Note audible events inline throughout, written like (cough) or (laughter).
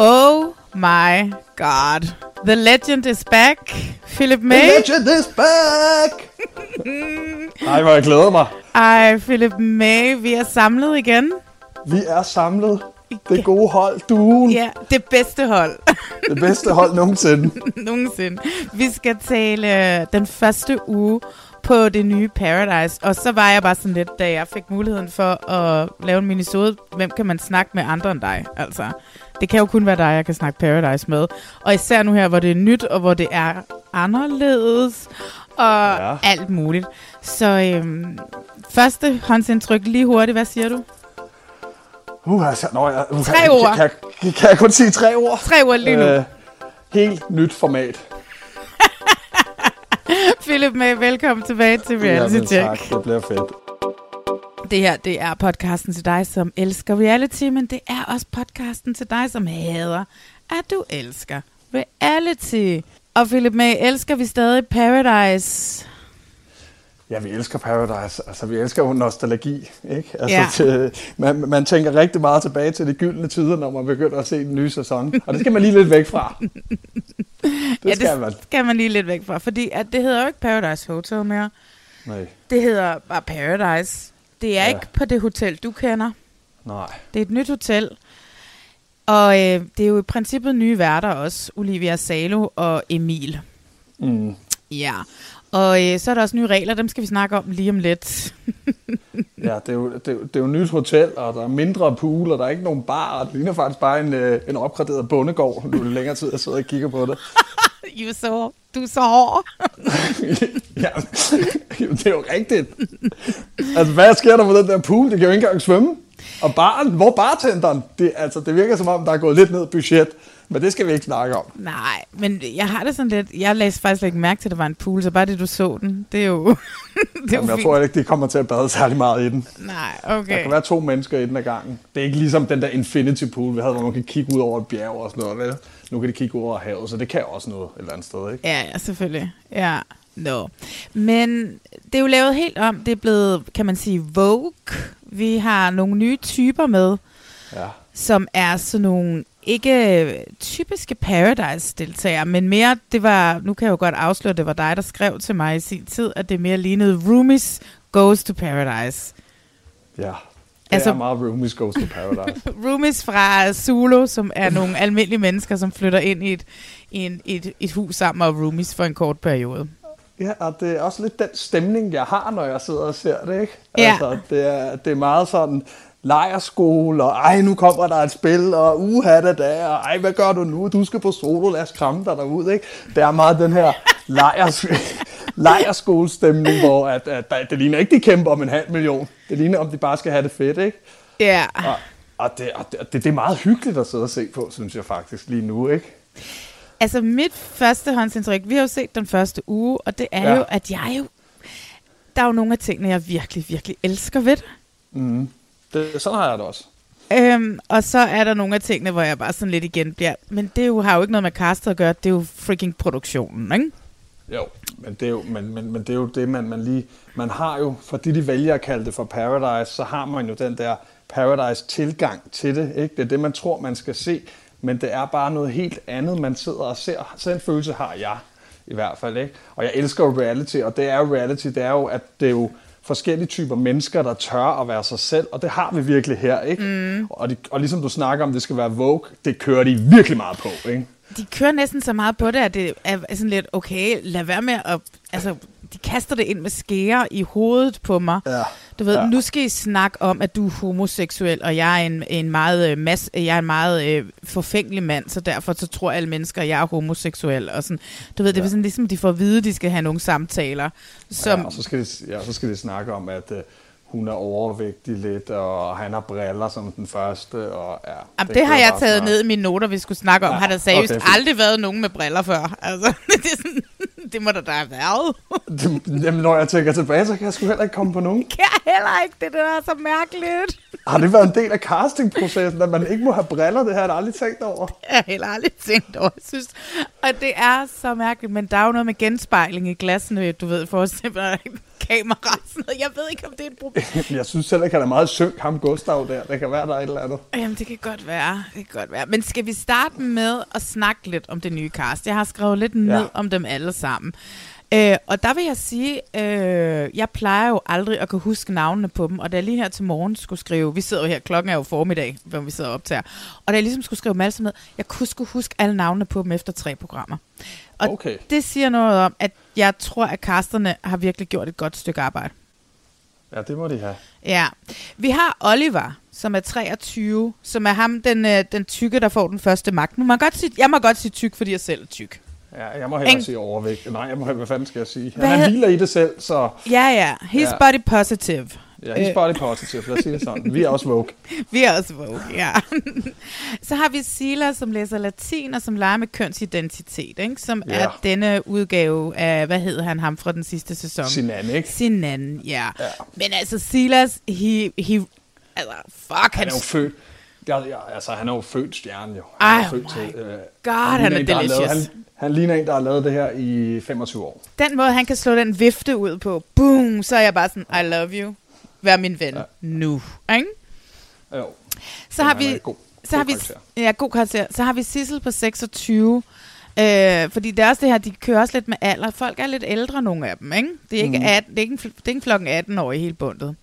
Oh my god. The legend is back. Philip May. Legend is back! (laughs) Ej, hvor jeg glæder mig. Ej, Philip May, vi er samlet igen. Vi er samlet. Det gode hold, duen. Ja, det bedste hold Det bedste hold nogensinde. (laughs) nogensinde. Vi skal tale øh, den første uge på det nye Paradise. Og så var jeg bare sådan lidt, da jeg fik muligheden for at lave en minisode, hvem kan man snakke med andre end dig? Altså, det kan jo kun være dig, jeg kan snakke Paradise med. Og især nu her, hvor det er nyt, og hvor det er anderledes, og Ja. alt muligt. Så øhm, første håndsindtryk lige hurtigt, hvad siger du? Uh, altså, nå, jeg, uh, Tre kan, ord. Kan, kan, kan jeg kun sige tre ord? Tre ord lige nu. Øh, helt nyt format. Philip May, velkommen tilbage til Reality Check. tak, det bliver fedt. Det her, det er podcasten til dig, som elsker reality, men det er også podcasten til dig, som hader, at du elsker reality. Og Philip May, elsker vi stadig Paradise? Ja, vi elsker Paradise. Altså, vi elsker jo nostalgi, ikke? Altså, Ja. til, man, man tænker rigtig meget tilbage til de gyldne tider, når man begynder at se den nye sæson. Og det skal man lige lidt væk fra. (laughs) Det ja, skal det man. skal man lige lidt væk fra, fordi at det hedder jo ikke Paradise Hotel mere. Nej, Det hedder bare Paradise. Det er Ja. ikke på det hotel, du kender. nej. Det er et nyt hotel. Og øh, det er jo i princippet nye værter også, Olivia Salo og Emil. Mm. Ja, og øh, så er der også nye regler, dem skal vi snakke om lige om lidt. (laughs) Ja, det er, jo, det, er jo, det er jo et nyt hotel, og der er mindre pool, og der er ikke nogen bar, og det ligner faktisk bare en, øh, en opgraderet bondegård, nu er det længere tid, jeg sidder og kigger på det. (laughs) You so, du er så hård. (laughs) ja, det er jo rigtigt. Altså, hvad sker der med den der pool? Det kan jo ikke engang svømme. Og baren, hvor er bartenderen? Det, altså, det virker som om, der er gået lidt ned budget, men det skal vi ikke snakke om. Nej, men jeg har det sådan lidt, jeg læste faktisk ikke mærke til, at der var en pool, så bare det, du så den, det er jo, (laughs) det er Jamen, jeg tror ikke, de kommer til at bade særlig meget i den. Nej, Der okay. kan være to mennesker i den ad gangen. Det er ikke ligesom den der infinity pool, vi havde, hvor man kan kigge ud over et bjerg og sådan noget. Vel? Nu kan de kigge ud over havet, så det kan også noget et eller andet sted. Ikke? Ja, ja, selvfølgelig. Ja, no. Men det er jo lavet helt om, det er blevet, kan man sige, Vogue. Vi har nogle nye typer med, Ja. som er sådan nogle ikke typiske Paradise-deltagere, men mere, det var, nu kan jeg jo godt afsløre, det var dig, der skrev til mig i sin tid, at det mere lignede Roomies Goes to Paradise. ja. Det Altså- altså, er meget Roomies Goes to Paradise. (laughs) Roomies fra Zulu, som er nogle almindelige mennesker, som flytter ind i et, i en, et, et hus sammen og roomies for en kort periode. ja, og det er også lidt den stemning, jeg har, når jeg sidder og ser det. Ikke? Ja. Altså, det, er, det er meget sådan lejerskole, og ej, nu kommer der et spil, og uha da da, og ej, hvad gør du nu? Du skal på solo, lad os kramme dig derud, ikke? Det er meget den her lejers, (laughs) lejerskolestemning, hvor at, at, at, det ligner ikke, de kæmper om en halv million. Det ligner, om de bare skal have det fedt, ikke? Ja. Og, og, det, og det, det, det er meget hyggeligt at sidde og se på, synes jeg faktisk lige nu, ikke? Altså mit førstehåndsindtryk, vi har jo set den første uge, og det er. Ja. jo, at jeg jo... Der er jo nogle af tingene, jeg virkelig, virkelig elsker ved det. Mm. Det sådan har jeg det også. Øhm, og så er der nogle af tingene, hvor jeg bare sådan lidt igen bliver... Men det jo, har jo ikke noget med castet at gøre, det er jo freaking produktionen, ikke? Jo, men det er jo, men, men, men det, er jo det, man, man lige... Man har jo, fordi de vælger at kalde det for Paradise, så har man jo den der Paradise-tilgang til det. Ikke? Det er det, man tror, man skal se, men det er bare noget helt andet, man sidder og ser. Så en følelse har jeg i hvert fald. Ikke? Og jeg elsker jo reality, og det er jo reality, det er jo, at det er jo forskellige typer mennesker, der tør at være sig selv, og det har vi virkelig her, ikke? Mm. Og, de, og ligesom du snakker om, det skal være Vogue, det kører de virkelig meget på, ikke? De kører næsten så meget på det, at det er sådan lidt, okay, lad være med at... Altså, de kaster det ind med skære i hovedet på mig. Ja. Du ved, Ja. nu skal I snakke om, at du er homoseksuel, og jeg er en, en meget, øh, mas, jeg er en meget øh, forfængelig mand, så derfor så tror alle mennesker, at jeg er homoseksuel. Og sådan. Du ved, det er sådan ligesom, de får at vide, at de skal have nogle samtaler. Som, Ja, og så skal, de, ja, så skal de snakke om, at uh, hun er overvægtig lidt, og han har briller som den første. Og, ja, Jamen, det har kører jeg taget snart. ned i mine noter, vi skulle snakke om. Ja, Har der seriøst okay, aldrig været nogen med briller før? Altså, (laughs) det, er sådan, det må der da have været. (laughs) Det, jamen, når jeg tænker tilbage, så kan jeg sgu heller ikke komme på nogen. kan jeg heller ikke. Det der er så mærkeligt. Har det været en del af castingprocessen, at man ikke må have briller? Det har jeg aldrig tænkt over. Jeg har heller aldrig tænkt over, synes. Og det er så mærkeligt, men der er jo noget med genspejling i glassene, du ved, for eksempel kamera. sådan noget. Jeg ved ikke, om det er et problem. (laughs) Jeg synes heller ikke, han er meget synk, ham Gustav der. Det kan være, der er et eller andet. Jamen, det kan godt være. Det kan godt være. Men skal vi starte med at snakke lidt om det nye cast? Jeg har skrevet lidt ned Ja. om dem alle sammen. Øh, og der vil jeg sige, øh, jeg plejer jo aldrig at kunne huske navnene på dem, og da jeg lige her til morgen skulle skrive, vi sidder jo her, klokken er jo formiddag, hvor vi sidder og optager, og da jeg ligesom skulle skrive dem alle sammen ned, jeg kunne sgu huske alle navnene på dem efter tre programmer. Og Okay. det siger noget om, at jeg tror, at casterne har virkelig gjort et godt stykke arbejde. Ja, det må de have. Ja. Vi har Oliver, som er 23, som er ham, den, øh, den tykke, der får den første magt. Nu må jeg, godt sige, jeg må godt sige tyk, fordi jeg selv er tyk. Ja, jeg må hellere Eng- sige overvægt. Nej, jeg må, hvad fanden skal jeg sige? Hvad han hed- hviler i det selv, så Ja, ja. He's Ja. body positive. Ja, he's body positive. Lad os sige det sådan. (laughs) Vi er også woke. Vi er også woke, ja. (laughs) Så har vi Sila, som læser latin, og som leger med kønsidentitet, ikke? som Ja. er denne udgave af, hvad hed han ham fra den sidste sæson? Sinan, ikke? Sinan, ja. Ja. Men altså, Silas, he, he, altså, fuck, Han han, er jo født... Ja, ja, altså, han er jo født stjerne, jo. Ej, Han er født my øh, God, han han ligner er en, der har delicious. Lavet, han, han ligner en, der har lavet det her i 25 år. den måde, han kan slå den vifte ud på, boom, så er jeg bare sådan, I love you, vær min ven, Ja. ja. nu, ikke? Jo. Så har vi, god- så har vi, ja, god karakter. Så har vi Sissel på 26. Øh, fordi det er også det her, de kører også lidt med alder. Folk er lidt ældre, nogle af dem, ikke? Det er ikke, Mhm. 18, det er ikke, en, det er ikke en flokken 18 år i hele bundet.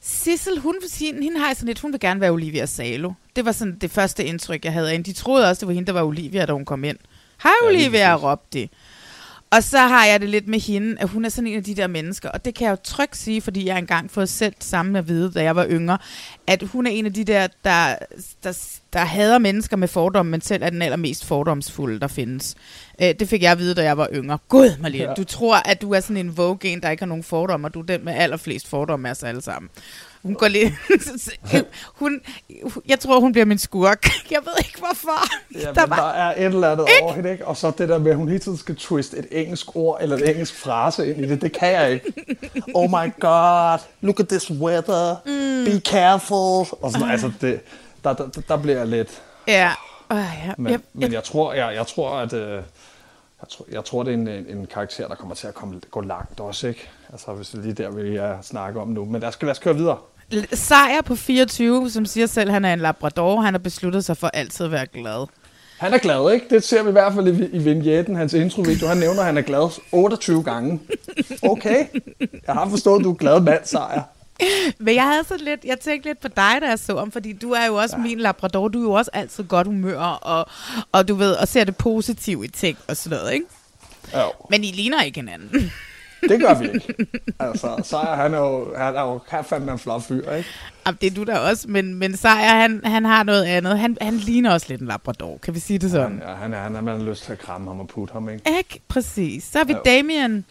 Sissel, hun, sige, hende har sådan lidt, hun vil gerne være Olivia Salo. Det var sådan det første indtryk, jeg havde af hende. De troede også, det var hende, der var Olivia, da hun kom ind. Hej Ja, Olivia, præcis. råbte de. Og så har jeg det lidt med hende, at hun er sådan en af de der mennesker, og det kan jeg jo trygt sige, fordi jeg engang fået selv sammen at vide, da jeg var yngre, at hun er en af de der, der, der, der hader mennesker med fordomme, men selv er den allermest fordomsfulde, der findes. Øh, det fik jeg at vide, da jeg var yngre. Gud, Marlene, Ja. du tror, at du er sådan en vogue der ikke har nogen fordomme, og du er den med allerflest fordomme af os alle sammen. Hun går lidt... (laughs) hun, jeg tror, hun bliver min skurk. (laughs) Jeg ved ikke, hvorfor. Ja, der men der var, er et eller andet over hende, ikke? Og så det der med, at hun hele tiden skal twiste et engelsk ord eller et engelsk frase ind i det, det kan jeg ikke. (laughs) Oh my god, look at this weather, mm. be careful. Og sådan, altså, det, der, der, der bliver jeg lidt... ja. Øh, ja. Men, jeg, men jeg tror, jeg, jeg tror at... Øh, jeg tror, jeg tror, det er en, en, en karakter, der kommer til at komme, gå langt også, ikke? Altså, hvis det lige der vil jeg snakke om nu. Men lad os, lad os køre videre. Sejr på 24, som siger selv, han er en labrador. Han har besluttet sig for altid at være glad. Han er glad, ikke? Det ser vi i hvert fald i, i vignetten, hans introvideo. Han nævner, at han er glad 28 gange. Okay, jeg har forstået, at du er glad mand, sejr. Men jeg havde sådan lidt, jeg tænkte lidt på dig, da jeg så om, fordi du er jo også ja. min labrador. Du er jo også altid godt humør, og, og du ved, og ser det positive i ting og sådan noget, ikke? Jo, Men I ligner ikke hinanden. Det gør vi ikke. Altså, sejr, han er jo, han er jo han fandme en flot fyr, ikke? Jamen, det er du da også, men, men Sejr, han, han har noget andet. Han, han ligner også lidt en labrador, kan vi sige det sådan? Han, ja, han, er, han er, man har lyst til at kramme ham og putte ham, ikke? Ikke? Præcis. Så har vi Jo. Damien.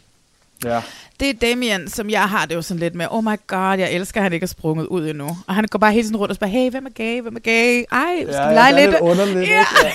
Ja, Det er Damien, som jeg har det jo sådan lidt med, oh my god, jeg elsker, at han ikke er sprunget ud endnu. Og han går bare hele tiden rundt og spørger, hey, hvem er gay, hvem er gay? Ej, skal ja, vi ja lege det lidt? lidt underligt, Ja. ikke? Ja.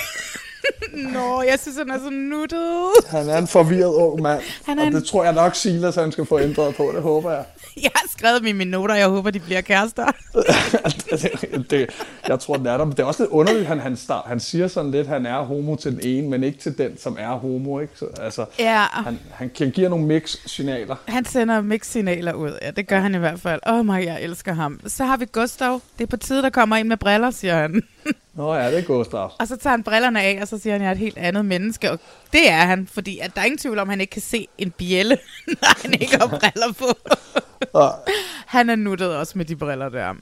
Nå, jeg synes, han er så nuttet. Han er en forvirret ung mand, Han er og en- det tror jeg nok Silas, han skal få ændret på, det håber jeg. Jeg har skrevet dem i mine noter, jeg håber, de bliver kærester. det, (laughs) det, jeg tror, det er der. Men det er også lidt underligt, han, han, start, han siger sådan lidt, han er homo til den ene, men ikke til den, som er homo. Ikke? Så, altså, Ja, han, han kan give nogle mix-signaler. han sender mix-signaler ud. Ja, det gør han i hvert fald. Åh oh my, jeg elsker ham. Så har vi Gustav. Det er på tide, der kommer ind med briller, siger han. (laughs) Nå ja, det er Gustav. Og så tager han brillerne af, og så siger han, at jeg er et helt andet menneske. Og det er han, fordi at der er ingen tvivl om, at han ikke kan se en bjælle, (laughs) når han ikke har briller på. (laughs) Han er nuttet også med de briller der.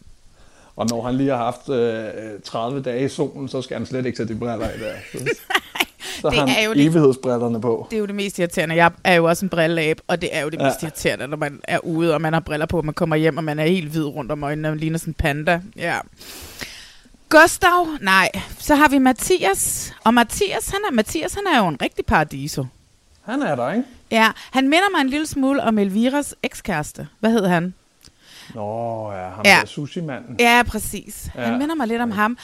og når han lige har haft øh, 30 dage i solen, så skal han slet ikke sætte de briller i der. (laughs) Så, så det har han er jo lige- evighedsbrillerne på. Det er jo det mest irriterende. Jeg er jo også en brilleab, og det er jo det Ja. mest irriterende, når man er ude, og man har briller på, og man kommer hjem, og man er helt hvid rundt om øjnene, og ligner sådan en panda. Ja. Gustav, nej. Så har vi Mathias. Og Mathias, han er, Mathias, han er jo en rigtig paradiso. Han er der, ikke? Ja, han minder mig en lille smule om Elviras ekskæreste. Hvad hed han? Nå ja, ham Ja. der sushi-manden. Ja, præcis. Ja. Ja. Han minder mig lidt om ham.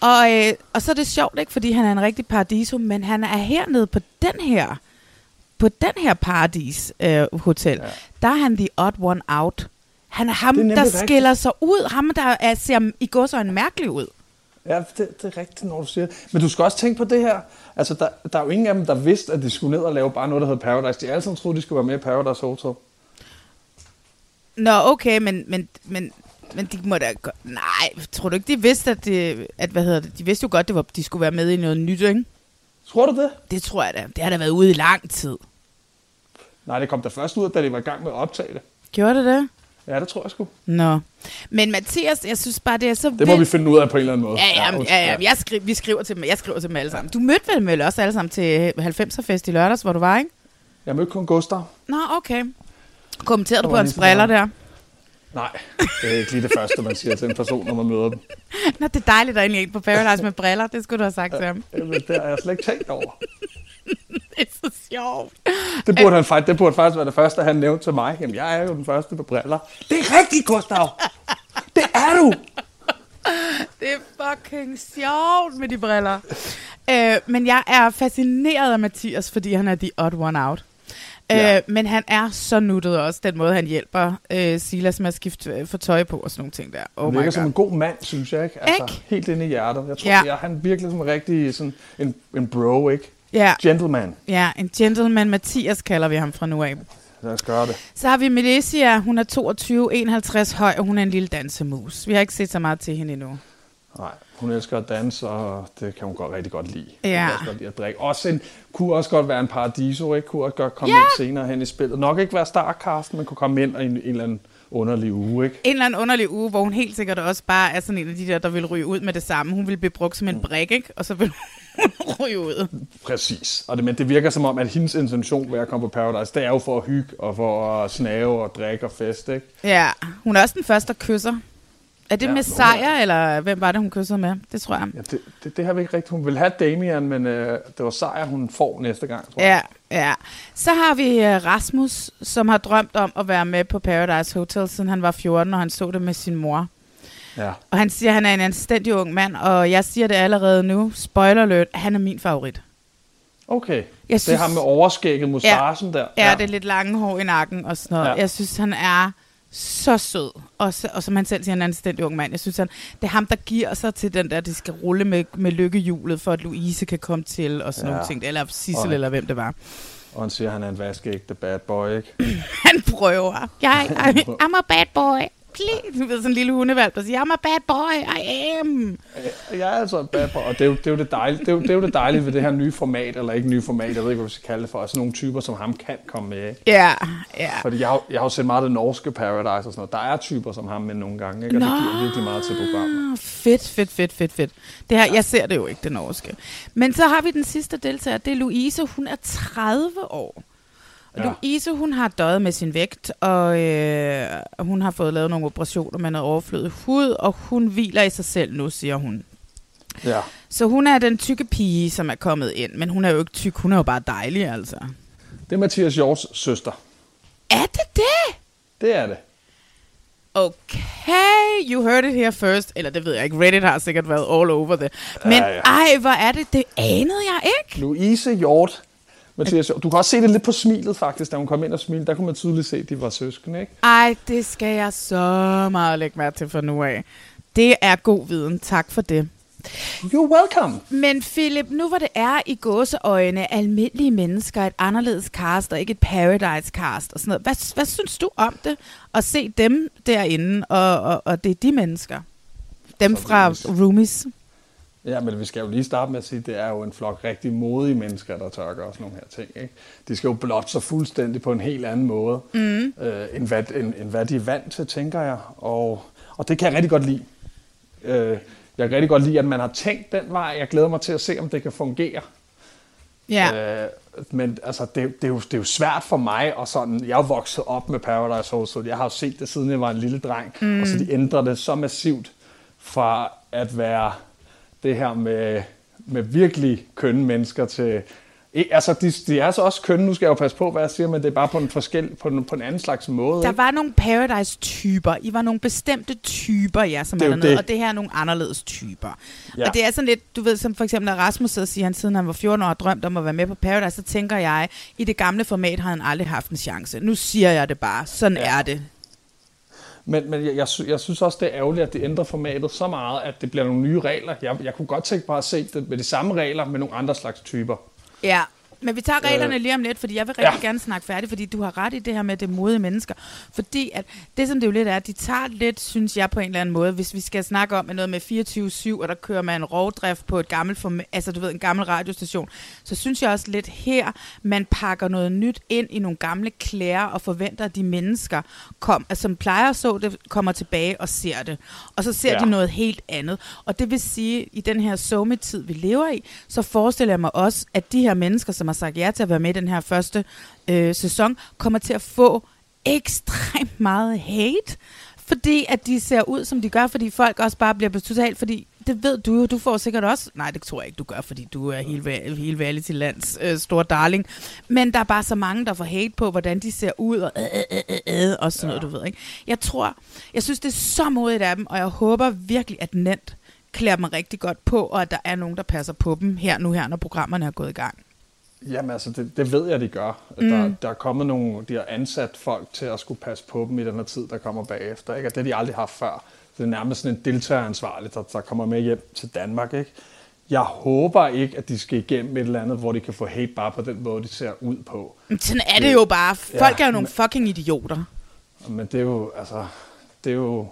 Og, øh, og så er det sjovt, ikke, fordi han er en rigtig paradiso, men han er hernede på den her på den her paradis øh, hotel, ja. Ja. der er han the odd one out. Han er ham, er der skiller sig ud. Ham, der er, ser i gåsøjne mærkelig ud. Ja, det, det er rigtigt, når du siger det. Men du skal også tænke på det her. Altså, der, der er jo ingen af dem, der vidste, at de skulle ned og lave bare noget, der hed Paradise. De alle sammen troede, de skulle være med i Paradise Hotel. Nå, okay, men, men, men, men de må da... Nej, tror du ikke, de vidste, at, det, at hvad hedder det? De vidste jo godt, det var, de skulle være med i noget nyt, ikke? Tror du det? Det tror jeg da. Det har da været ude i lang tid. Nej, det kom da først ud, da de var i gang med at optage det. Gjorde det det? Ja, det tror jeg sgu. Nå. Men Mathias, jeg synes bare, det er så Det må vi finde ud af på en eller anden måde. Ja, ja, undskyld. ja, ja. Jeg skri- vi skriver til dem, jeg skriver til dem alle sammen. Du mødte vel vel også alle sammen til 90'er-fest i lørdags, hvor du var, ikke? Jeg mødte kun Gustav. Nå, okay. Kommenterede du på hans briller der? Nej, det er ikke lige det første, man siger til en person, når man møder dem. (laughs) Nå, det er dejligt, der er en på Paradise med briller. Det skulle du have sagt til ham. Jamen, Det har jeg slet ikke tænkt over. (laughs) Det er så sjovt. Det burde, han, faktisk- det burde faktisk være det første, han nævnte til mig. Jamen, jeg er jo den første med briller. Det er rigtigt, Gustav! Det er du! (laughs) Det er fucking sjovt med de briller. Øh, men jeg er fascineret af Mathias, fordi han er the odd one out. Ja. Øh, men han er så nuttet også, den måde han hjælper øh, Silas med at skifte øh, for tøj på og sådan nogle ting der. Oh Han virker som en god mand, synes jeg. Ikke? Altså, Ikke? helt inde i hjertet. Jeg tror, Ja. jeg, han virkelig som en rigtig sådan, en, en bro, ikke? Ja, Gentleman. ja, en gentleman Mathias kalder vi ham fra nu af. Lad os gøre det. Så har vi Melissa, hun er 22, 51 høj, og hun er en lille dansemus. Vi har ikke set så meget til hende endnu. Nej, hun elsker at danse, og det kan hun godt, rigtig godt lide. Ja. Hun kan også godt lide at drikke. Også en, kunne også godt være en paradiso, ikke? Kunne også godt komme Ja. ind senere hen i spillet. Nok ikke være starcast, men kunne komme ind i en, en eller anden underlig uge, ikke? En eller anden underlig uge, hvor hun helt sikkert også bare er sådan en af de der, der vil ryge ud med det samme. Hun vil blive brugt som en brik, ikke? Og så vil (laughs) ryge ud. Præcis. Og det, men det virker som om, at hendes intention ved at komme på Paradise, det er jo for at hygge, og for at snave og drikke og feste, ikke? Ja, hun er også den første, der kysser. Er det Ja, med Sejr, eller hvem var det, hun kyssede med? Det tror jeg. Ja, det, det, det har vi ikke rigtigt. Hun ville have Damian, men øh, det var sejr, hun får næste gang, tror jeg. Ja, ja. Så har vi øh, Rasmus, som har drømt om at være med på Paradise Hotel, siden han var 14, og han så det med sin mor. Ja. Og han siger, at han er en anstændig ung mand, og jeg siger det allerede nu. Spoiler alert, han er min favorit. Okay. Jeg det er synes- ham med overskægget, mustachen der. Ja, ja, det er lidt lange hår i nakken og sådan noget. Ja. Ja. Jeg synes, han er så sød. Og, så, og som han selv siger, han er en anstændig ung mand. Jeg synes, han, det er ham, der giver sig til den der, de skal rulle med, med lykkehjulet, for at Louise kan komme til, og sådan ja. Ja. nogle ting. Eller Sissel, eller hvem det var. Og han siger, at han er en vaskeægte bad boy, ikke? (clears throat) Han prøver. Jeg, (laughs) I, I'm a bad boy. Please. Du ved, sådan en lille hundevalg, der siger, I'm a bad boy, I am. Jeg er altså en bad boy, og det er, jo, det, er jo det, dejlige, det, er jo, det er jo det dejlige ved det her nye format, eller ikke nye format, jeg ved ikke, hvad vi skal kalde det for, altså nogle typer, som ham kan komme med, ikke? Ja, ja. Fordi jeg har, jeg har jo set meget af det norske Paradise og sådan noget. Der er typer som ham med nogle gange, ikke? Og det Nå. giver virkelig meget til programmet. Fedt, fedt, fedt, fedt, fedt. Det her, jeg ser det jo ikke, det norske. Men så har vi den sidste deltager, det er Louise. Hun er 30 år. Ja. Louise, hun har døjet med sin vægt, og øh, hun har fået lavet nogle operationer med noget overflødet hud, og hun hviler i sig selv nu, siger hun. Ja. Så hun er den tykke pige, som er kommet ind, men hun er jo ikke tyk, hun er jo bare dejlig, altså. Det er Mathias Hjorts søster. Er det det? Det er det. Okay, you heard it here first. Eller det ved jeg ikke, Reddit har sikkert været all over det. Men Ja, ja. ej, hvor er det, det anede jeg ikke. Louise Hjort. Mathias. Du kan også se det lidt på smilet, faktisk, da hun kom ind og smilte. Der kunne man tydeligt se, at de var søskende, ikke? Ej, det skal jeg så meget lægge mærke til for nu af. Det er god viden. Tak for det. You're welcome. Men Philip, nu hvor det er i gåseøjne almindelige mennesker, et anderledes cast og ikke et paradise cast og sådan noget, hvad, hvad synes du om det? At se dem derinde, og, og, og det er de mennesker? Dem fra roomies. Ja, men vi skal jo lige starte med at sige, at det er jo en flok rigtig modige mennesker, der tør gøre sådan nogle her ting. Ikke? De skal jo blot så fuldstændig på en helt anden måde, mm. øh, end, hvad, end, end hvad de er vant til, tænker jeg. Og, og det kan jeg rigtig godt lide. Øh, jeg kan rigtig godt lide, at man har tænkt den vej. Jeg glæder mig til at se, om det kan fungere. Ja. Øh, men altså, det, det, er jo, det er jo svært for mig, og sådan, jeg er vokset op med Paradise Hotel. Jeg har jo set det, siden jeg var en lille dreng. Mm. Og så de ændrer det så massivt fra at være det her med, med virkelig kønne mennesker til... Altså, de, de er så også kønne, nu skal jeg jo passe på, hvad jeg siger, men det er bare på en, forskel, på en, på en anden slags måde. Der ikke? var nogle Paradise-typer. I var nogle bestemte typer, ja, som Det er er dernede, det. og det her er nogle anderledes typer. Ja. Og det er sådan lidt, du ved, som for eksempel, når Rasmus sidder og siger, han siden han var 14 år og drømt om at være med på Paradise, så tænker jeg, i det gamle format har han aldrig haft en chance. Nu siger jeg det bare. Sådan Ja. er det. Men, men jeg, jeg, sy- jeg synes også, det er ærgerligt, at det ændrer formatet så meget, at det bliver nogle nye regler. Jeg, jeg kunne godt tænke mig at se det med de samme regler, med nogle andre slags typer. Ja, men vi tager reglerne Øh, lige om lidt, fordi jeg vil rigtig ja. gerne snakke færdigt, fordi du har ret i det her med det modige mennesker. Fordi at det, som det jo lidt er, de tager lidt, synes jeg på en eller anden måde, hvis vi skal snakke om noget med 24-7, og der kører man en rovdrift på et gammelt, altså du ved, en gammel radiostation, så synes jeg også lidt her, man pakker noget nyt ind i nogle gamle klæder og forventer, at de mennesker, kom, altså, som plejer at så det, kommer tilbage og ser det. Og så ser Ja. de noget helt andet. Og det vil sige, i den her sometid, vi lever i, så forestiller jeg mig også, at de her mennesker, som har sagt ja til at være med i den her første øh, sæson, kommer til at få ekstremt meget hate, fordi at de ser ud, som de gør, fordi folk også bare bliver totalt, fordi det ved du jo, du får sikkert også, nej det tror jeg ikke, du gør, fordi du er hele, hele til lands øh, store darling, men der er bare så mange, der får hate på, hvordan de ser ud, og øh, øh, øh, øh, og sådan noget, du ved, ikke? Jeg tror, jeg synes, det er så modigt af dem, og jeg håber virkelig, at Nent klæder dem rigtig godt på, og at der er nogen, der passer på dem her nu her, når programmerne er gået i gang. Jamen altså, det, det ved jeg, de gør. Mm. Der, der er kommet nogle, de har ansat folk til at skulle passe på dem i den her tid, der kommer bagefter. Ikke? Og det har de aldrig haft før. Det er nærmest sådan en deltageransvarlig, der, der kommer med hjem til Danmark. Ikke? Jeg håber ikke, at de skal igennem et eller andet, hvor de kan få hate bare på den måde, de ser ud på. Men Sådan er det jo bare. Folk Ja, er jo nogle men- fucking idioter. Men det er jo, altså, det er jo,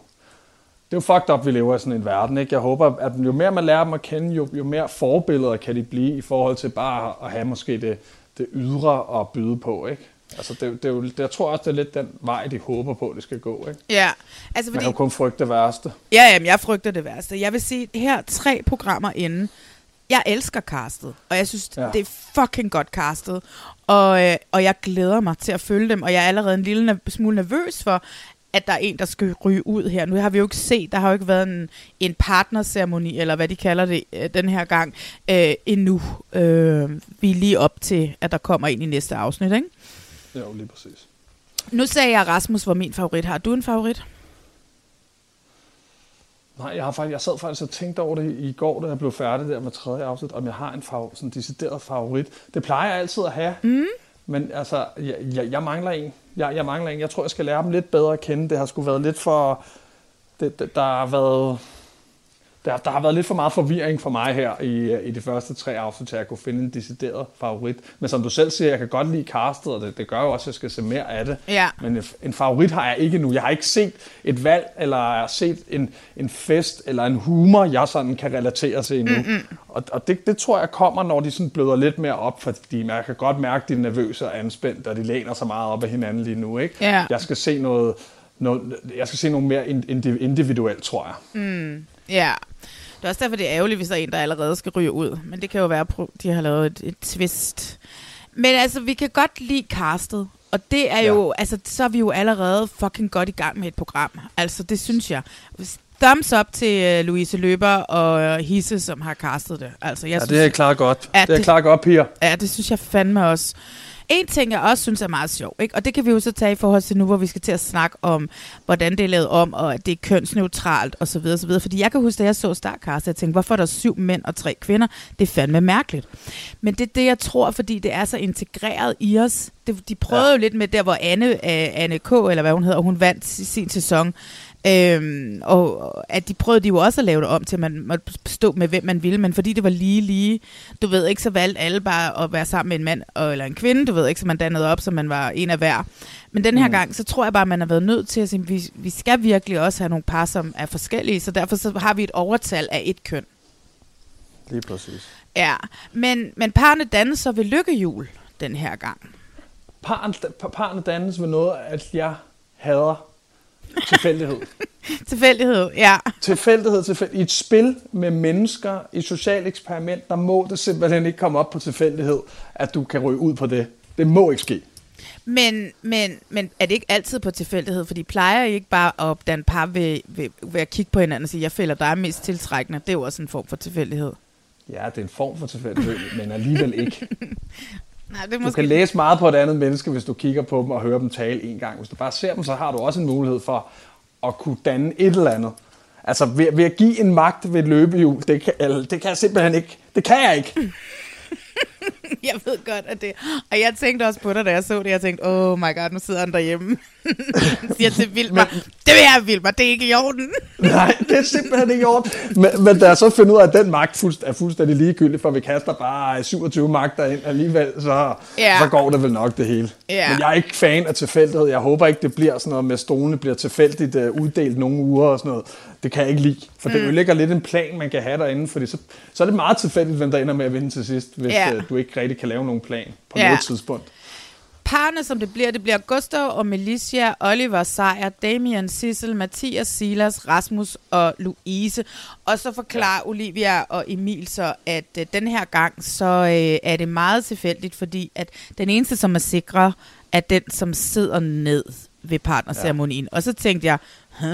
det er jo fucked up, vi lever i sådan en verden. Ikke? Jeg håber, at jo mere man lærer dem at kende, jo, jo mere forbilleder kan de blive i forhold til bare at have måske det, det ydre at byde på. Ikke? Altså, det, det er jo, det, jeg tror også, det er lidt den vej, de håber på, det skal gå. Ikke? Ja, altså Man fordi... kan jo kun frygte det værste. Ja, jamen, jeg frygter det værste. Jeg vil sige, her tre programmer inden, jeg elsker castet, og jeg synes. Ja. det er fucking godt castet, og, øh, og jeg glæder mig til at følge dem, og jeg er allerede en lille nerv- smule nervøs for, at der er en, der skal ryge ud her. Nu har vi jo ikke set, der har jo ikke været en, en partnerceremoni, eller hvad de kalder det øh, den her gang, øh, endnu. Øh, vi er lige op til, at der kommer en i næste afsnit, ikke? Jo, lige præcis. Nu sagde jeg, at Rasmus var min favorit. Har du en favorit? Nej, jeg, har faktisk, jeg sad faktisk og tænkte over det i går, da jeg blev færdig der med tredje afsnit, om jeg har en favor, sådan decideret favorit. Det plejer jeg altid at have, mm. men altså, jeg, jeg, jeg mangler en. Jeg, jeg mangler en. Jeg tror, jeg skal lære dem lidt bedre at kende. Det har sgu været lidt for... Det, det, der har været... Der, der har været lidt for meget forvirring for mig her i, i de første tre afsnit, til at jeg kunne finde en decideret favorit. Men som du selv siger, jeg kan godt lide castet, og det, det gør jo også, at jeg skal se mere af det. Ja. Men en, en favorit har jeg ikke nu. Jeg har ikke set et valg, eller set en, en fest, eller en humor, jeg sådan kan relatere til endnu. Mm-hmm. Og, og det, det tror jeg kommer, når de sådan bløder lidt mere op, fordi man kan godt mærke, at de er nervøse og anspændte, og de læner så meget op af hinanden lige nu. Ikke? Ja. Jeg skal se noget, noget, jeg skal se noget mere indi- individuelt, tror jeg. Ja. Det er også derfor, det er ærgerligt, hvis der er en, der allerede skal ryge ud. Men det kan jo være, at de har lavet et, et twist. Men altså, vi kan godt lide castet. Og det er jo, altså, så er vi jo allerede fucking godt i gang med et program. Altså, det synes jeg. Thumbs up til uh, Louise Løber og uh, Hisse, som har castet det. Altså, jeg Ja, synes, det er jeg klaret godt. Ja, det er det- klaret godt, piger. Ja, det synes jeg fandme også. En ting, jeg også synes er meget sjov, ikke? og det kan vi jo så tage i forhold til nu, hvor vi skal til at snakke om, hvordan det er lavet om, og at det er kønsneutralt osv. osv. Fordi jeg kan huske, da jeg så Starcast, jeg tænkte, hvorfor er der syv mænd og tre kvinder? Det er fandme mærkeligt. Men det er det, jeg tror, fordi det er så integreret i os. Det, de prøvede ja. Jo lidt med der, hvor Anne, uh, Anne K., eller hvad hun hedder, hun vandt sin sæson. Øhm, og at de prøvede de jo også at lave det om til, at man måtte stå med, hvem man ville, men fordi det var lige lige, du ved ikke, så valgte alle bare at være sammen med en mand og, eller en kvinde, du ved ikke, så man dannede op, så man var en af hver. Men den her mm. gang, så tror jeg bare, at man har været nødt til at sige, vi, vi skal virkelig også have nogle par, som er forskellige, så derfor så har vi et overtal af et køn. Lige præcis. Ja, men, men parne dannes så ved lykkehjul den her gang. Parne, parne dannes ved noget, at jeg hader tilfældighed. (laughs) Tilfældighed, ja. tilfældighed, tilfældighed. I et spil med mennesker, i et socialt eksperiment, der må det simpelthen ikke komme op på tilfældighed, at du kan ryge ud på det. Det må ikke ske. Men, men, men er det ikke altid på tilfældighed? Fordi plejer I ikke bare at danne par ved, ved, ved at kigge på hinanden og sige, jeg føler dig mest tiltrækkende? Det er jo også en form for tilfældighed. Ja, det er en form for tilfældighed, men alligevel ikke. (laughs) Nej, det er Du måske... kan læse meget på et andet menneske, hvis du kigger på dem og hører dem tale en gang. Hvis du bare ser dem, så har du også en mulighed for at kunne danne et eller andet. Altså ved, ved at give en magt ved et løbehjul, det kan, det kan jeg simpelthen ikke. Det kan jeg ikke. (laughs) Jeg ved godt, at det... Og jeg tænkte også på dig, da jeg så det. Jeg tænkte, oh my god, nu sidder han derhjemme. (laughs) Siger til Vilmar, det vil jeg, Vilmar, det er ikke i orden. (laughs) Nej, det er simpelthen ikke orden. Men, men da jeg så finder ud af, at den magt fuldst, er fuldstændig ligegyldig, for vi kaster bare 27 magter ind alligevel, så, Ja. så går det vel nok det hele. Ja. Men jeg er ikke fan af tilfældighed. Jeg håber ikke, det bliver sådan noget med, at stolene bliver tilfældigt uh, uddelt nogle uger og sådan noget. Det kan jeg ikke lide, for det ødelægger lidt en plan, man kan have derinde, fordi så, så er det meget tilfældigt, hvem der ender med at vinde til sidst, hvis Ja. uh, du ikke rigtig kan lave nogen plan på Ja. noget tidspunkt. Parne, som det bliver, det bliver Gustav og Milicia, Oliver Sejer, Damian, Sissel, Mathias, Silas, Rasmus og Louise. Og så forklarer ja. Olivia og Emil så, at øh, den her gang, så øh, er det meget tilfældigt, fordi at den eneste, som er sikre, er den, som sidder ned ved partnerceremonien. Ja. Og så tænkte jeg, Hæ?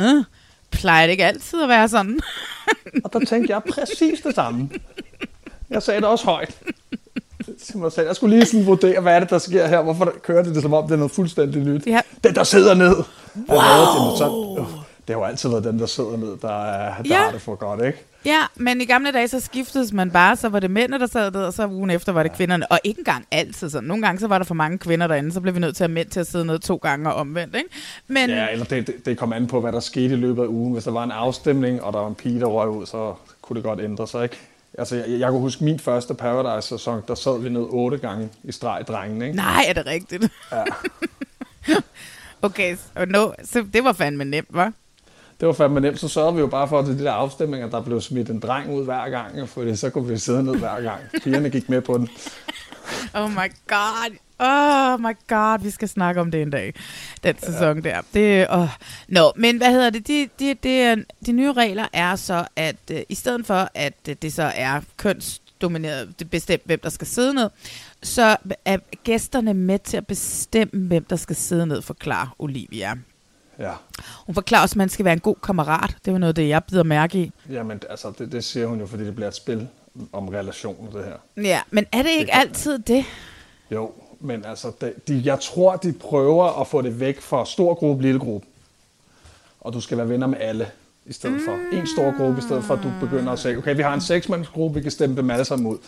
Plejer det ikke altid at være sådan? (laughs) Og der tænkte jeg præcis det samme. Jeg sagde det også højt. Til mig selv. Jeg skulle lige sådan vurdere, hvad er det, der sker her? Hvorfor kører det det, som om det er noget fuldstændig nyt? Ja. Den, der sidder ned. Wow. Det, så, øh, det har jo altid været den, der sidder ned, der, er- der Ja. har det for godt, ikke? Ja, men i gamle dage, så skiftedes man bare, så var det mændene, der sad der, og så ugen efter var det kvinderne. Og ikke engang altid sådan. Nogle gange, så var der for mange kvinder derinde, så blev vi nødt til at have mænd til at sidde ned to gange og omvendt, ikke? Men, Ja, eller det, det, det kom an på, hvad der skete i løbet af ugen. Hvis der var en afstemning, og der var en pige, der røg ud, så kunne det godt ændre sig, ikke? Altså, jeg, jeg kunne huske min første Paradise-sæson, der sad vi ned otte gange i streg drengene, ikke? nej, er det rigtigt? Ja. (laughs) okay, så, no, så det var fandme nemt, var? Det var fandme nemt. Så sørgede vi jo bare for, at de der afstemninger, der blev smidt en dreng ud hver gang, for så kunne vi sidde ned hver gang. Pigerne gik med på den. (laughs) Oh my god. Oh my god, vi skal snakke om det en dag. Den sæson der. Det, oh. Nå, men hvad hedder det? De, de, de, de nye regler er så, at uh, i stedet for, at uh, det så er kønsdomineret, det bestemt, hvem der skal sidde ned, så er gæsterne med til at bestemme, hvem der skal sidde ned, forklarer Olivia. Ja. Hun forklarer også, at man skal være en god kammerat. Det var noget, det jeg bider mærke i. Jamen, altså, det, det siger hun jo, fordi det bliver et spil om relationer, det her. Ja, men er det ikke Det altid det? Jo, men altså, de, jeg tror, de prøver at få det væk fra stor gruppe, lille gruppe. Og du skal være venner med alle i stedet for. En stor gruppe, i stedet for at du begynder at sige, okay, vi har en seksmandsgruppe, vi kan stemme dem alle sammen ud.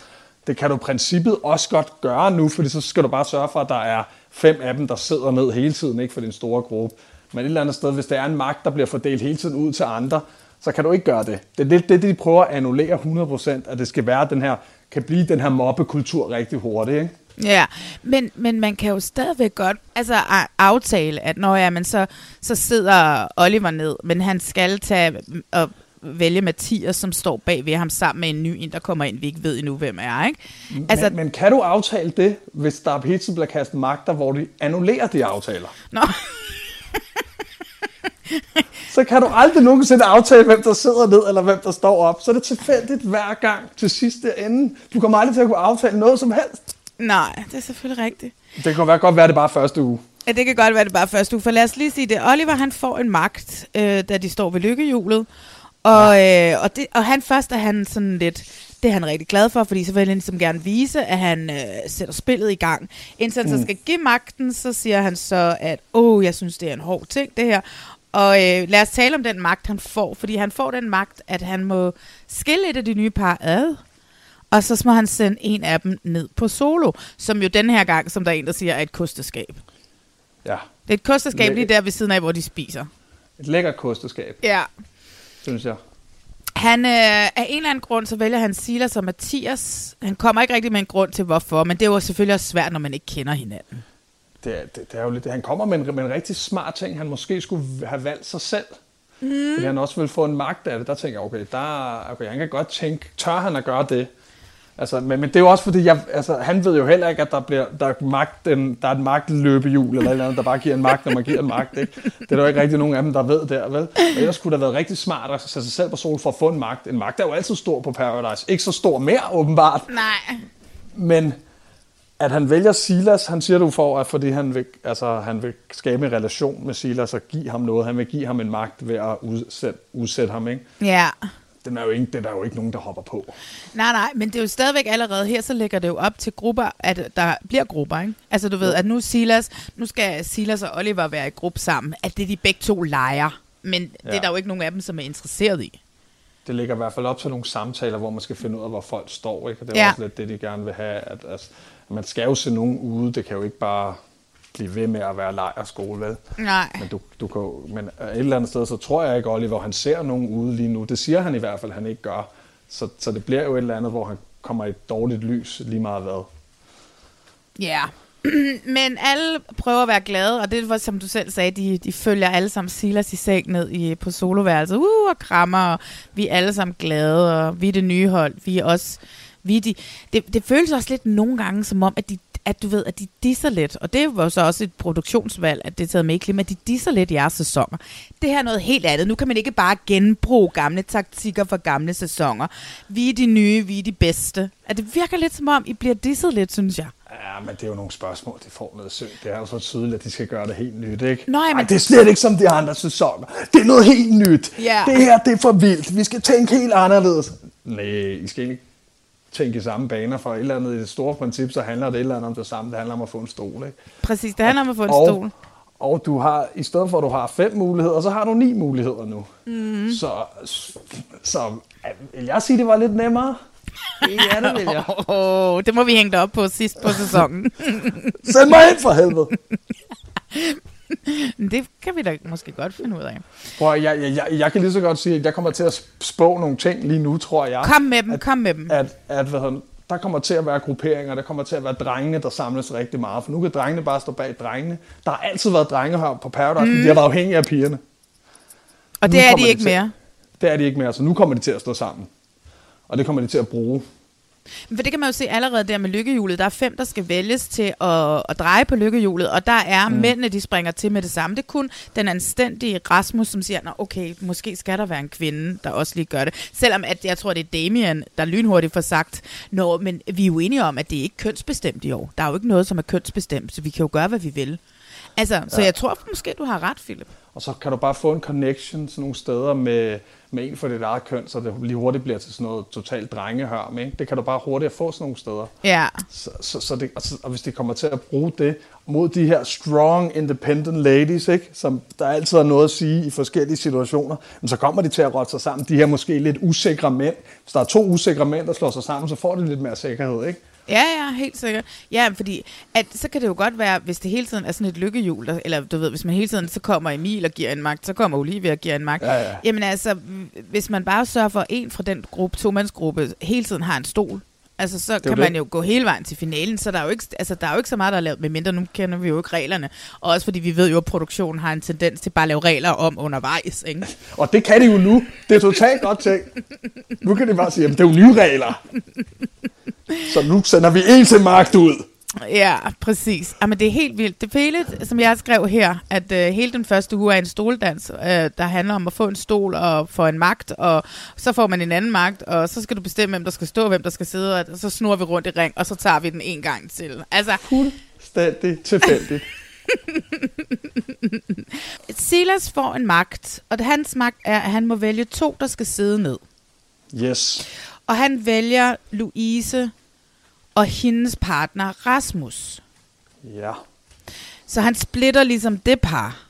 Det kan du i princippet også godt gøre nu, fordi så skal du bare sørge for, at der er fem af dem, der sidder ned hele tiden, ikke for din store gruppe. Men et eller andet sted, hvis der er en magt, der bliver fordelt hele tiden ud til andre, så kan du ikke gøre det. Det er det, det de prøver at annullere 100%, at det skal være den her, kan blive den her mobbekultur rigtig hurtigt, ikke? Ja, men, men man kan jo stadigvæk godt altså, aftale, at når ja, men så, så sidder Oliver ned, men han skal tage og vælge Mathias, som står bag ved ham sammen med en ny en, der kommer ind, vi ikke ved endnu, hvem er, ikke? Altså, men, men kan du aftale det, hvis der hele tiden bliver kastet magter, hvor de annullerer de aftaler? Nå, (laughs) Så kan du aldrig nogensinde aftale, hvem der sidder ned, eller hvem der står op. Så er det tilfældigt hver gang til sidste ende. Du kommer aldrig til at kunne aftale noget som helst. nej, det er selvfølgelig rigtigt. Det kan godt være, det bare første uge. Ja, det kan godt være, det bare første uge, for lad os lige sige det. Oliver, han får en magt, øh, da de står ved lykkehjulet, og, ja. øh, og, det, og han først er han sådan lidt, det er han rigtig glad for, fordi så vil han ligesom gerne vise, at han øh, sætter spillet i gang. Indtil han mm. så skal give magten, så siger han så, at åh, oh, jeg synes, det er en hård ting, det her. Og øh, lad os tale om den magt, han får, fordi han får den magt, at han må skille et af de nye par ad, og så må han sende en af dem ned på solo, som jo den her gang, som der er en, der siger, er et kosteskab. Ja, Det er et kosteskab lige der ved siden af, hvor de spiser. et lækkert kosteskab, Ja. synes jeg. Han, øh, af en eller anden grund, så vælger han Silas og Mathias. Han kommer ikke rigtig med en grund til, hvorfor, men det er jo selvfølgelig også svært, når man ikke kender hinanden. Det er, det, det er jo lidt, han kommer med en, med en rigtig smart ting, han måske skulle have valgt sig selv. Mm. Fordi han også vil få en magt af det. Der tænker jeg, okay, der, okay, han kan godt tænke, tør han at gøre det? Altså, men, men det er jo også fordi, jeg, altså, han ved jo heller ikke, at der, bliver, der, er, magt, en, der er et magtløbehjul, eller et eller andet, der bare giver en magt, når man giver en magt. Ikke? Det er der jo ikke rigtig nogen af dem, der ved der, vel? Og ellers kunne det have været rigtig smart at sætte sig selv på sol for at få en magt. En magt er jo altid stor på Paradise. Ikke så stor mere, åbenbart. Nej. Men at han vælger Silas, han siger du for, at fordi han vil, altså, han vil skabe en relation med Silas og give ham noget. Han vil give ham en magt ved at udsætte, udsætte ham, ikke? Ja. Den er jo ikke, det er der jo ikke nogen, der hopper på. Nej, nej, men det er jo stadigvæk allerede her, så lægger det jo op til grupper, at der bliver grupper, ikke? Altså du ved, at nu Silas, nu skal Silas og Oliver være i gruppe sammen, at det er de begge to leger. Men ja. det er der jo ikke nogen af dem, som er interesseret i. Det ligger i hvert fald op til nogle samtaler, hvor man skal finde ud af, hvor folk står, ikke? Og det er ja. også lidt det, de gerne vil have, at altså, man skal jo se nogen ude, det kan jo ikke bare blive ved med at være lejerskole, vel? Nej. Men, du, du kan, men et eller andet sted, så tror jeg ikke, Oliver, han ser nogen ude lige nu. Det siger han i hvert fald, han ikke gør. Så, så det bliver jo et eller andet, hvor han kommer i et dårligt lys lige meget hvad. Ja, (clears throat) men alle prøver at være glade, og det var, som du selv sagde, de, de følger alle sammen Silas i seng ned i, på soloværelset, uh, og krammer, og vi er alle sammen glade, og vi er det nye hold, vi er også, vi de, det, det føles også lidt nogle gange som om, at de at du ved, at de disser lidt, og det var så også et produktionsvalg, at det er taget med i klima, at de disser lidt i jeres sæsoner. Det her er noget helt andet. Nu kan man ikke bare genbruge gamle taktikker fra gamle sæsoner. Vi er de nye, vi er de bedste. At det virker lidt som om, I bliver disset lidt, synes jeg. Ja, men det er jo nogle spørgsmål, de får noget synd. Det er jo så tydeligt, at de skal gøre det helt nyt, ikke? Nå, men... Ej, det er slet ikke som de andre sæsoner. Det er noget helt nyt. Ja. Det her, det er for vildt. Vi skal tænke helt anderledes. Nej, I skal ikke tænke i samme baner, for et eller andet i det store princip, så handler det et eller andet om det samme. Det handler om at få en stol, ikke? Præcis, det handler om at få en og, stol. Og du har, i stedet for at du har fem muligheder, så har du ni muligheder nu. Mm. Så, så vil jeg sige, det var lidt nemmere. Ja, det vil jeg. Oh, det må vi hænge op på sidst på sæsonen. Send mig ind for helvede. (laughs) det kan vi da måske godt finde ud af. Prøv, jeg, jeg, jeg, jeg kan lige så godt sige, at jeg kommer til at spå nogle ting lige nu, tror jeg. Kom med dem, at, kom med dem. At, at, hvad hedder, der kommer til at være grupperinger, der kommer til at være drengene, der samles rigtig meget. For nu kan drengene bare stå bag drengene. Der har altid været drenge her på Paradise, mm. men de har været afhængige af pigerne. Og nu det er de ikke de til, mere? Det er de ikke mere, så nu kommer de til at stå sammen. Og det kommer de til at bruge. For det kan man jo se allerede der med lykkehjulet. Der er fem, der skal vælges til at, at dreje på lykkehjulet, og der er mm. mændene, de springer til med det samme. Det er kun den anstændige Rasmus, som siger, Nå, okay, måske skal der være en kvinde, der også lige gør det. Selvom at jeg tror, det er Damien, der lynhurtigt får sagt, Nå, men vi er jo enige om, at det er ikke kønsbestemt i år. Der er jo ikke noget, som er kønsbestemt, så vi kan jo gøre, hvad vi vil. Altså, ja. så jeg tror måske, du har ret, Philip. Og så kan du bare få en connection sådan nogle steder med, med en for dit eget køn, så det lige hurtigt bliver til sådan noget totalt drengehør med. Det kan du bare hurtigt få sådan nogle steder. Ja. Så, så, så det, altså, og hvis de kommer til at bruge det mod de her strong, independent ladies, ikke? som der altid er noget at sige i forskellige situationer, så kommer de til at rotte sig sammen. De her måske lidt usikre mænd. Hvis der er to usikre mænd, der slår sig sammen, så får de lidt mere sikkerhed, ikke? Ja, ja, helt sikkert. Ja, fordi at, så kan det jo godt være, hvis det hele tiden er sådan et lykkehjul, eller du ved, hvis man hele tiden, så kommer Emil og giver en magt, så kommer Olivia og giver en magt. Ja, ja. Jamen altså, hvis man bare sørger for, at en fra den gruppe, to-mandsgruppe, hele tiden har en stol, Altså, så kan man det. jo gå hele vejen til finalen, så der er jo ikke, altså, der er jo ikke så meget, der er lavet, med mindre nu kender vi jo ikke reglerne. Og også fordi vi ved jo, at produktionen har en tendens til bare at lave regler om undervejs, ikke? Og det kan de jo nu. Det er totalt godt tænkt. Nu kan de bare sige, at det er jo nye regler. Så nu sender vi en til magt ud. Ja, præcis. Jamen, det er helt vildt. Det hele, som jeg skrev her, at uh, hele den første uge er en stoldans, uh, der handler om at få en stol og få en magt, og så får man en anden magt, og så skal du bestemme, hvem der skal stå, hvem der skal sidde, og så snor vi rundt i ring, og så tager vi den en gang til. Altså, Fuldstændig tilfældigt. (laughs) Silas får en magt, og hans magt er, at han må vælge to, der skal sidde ned. Yes. Og han vælger Louise og hendes partner Rasmus. Ja. Så han splitter ligesom det par.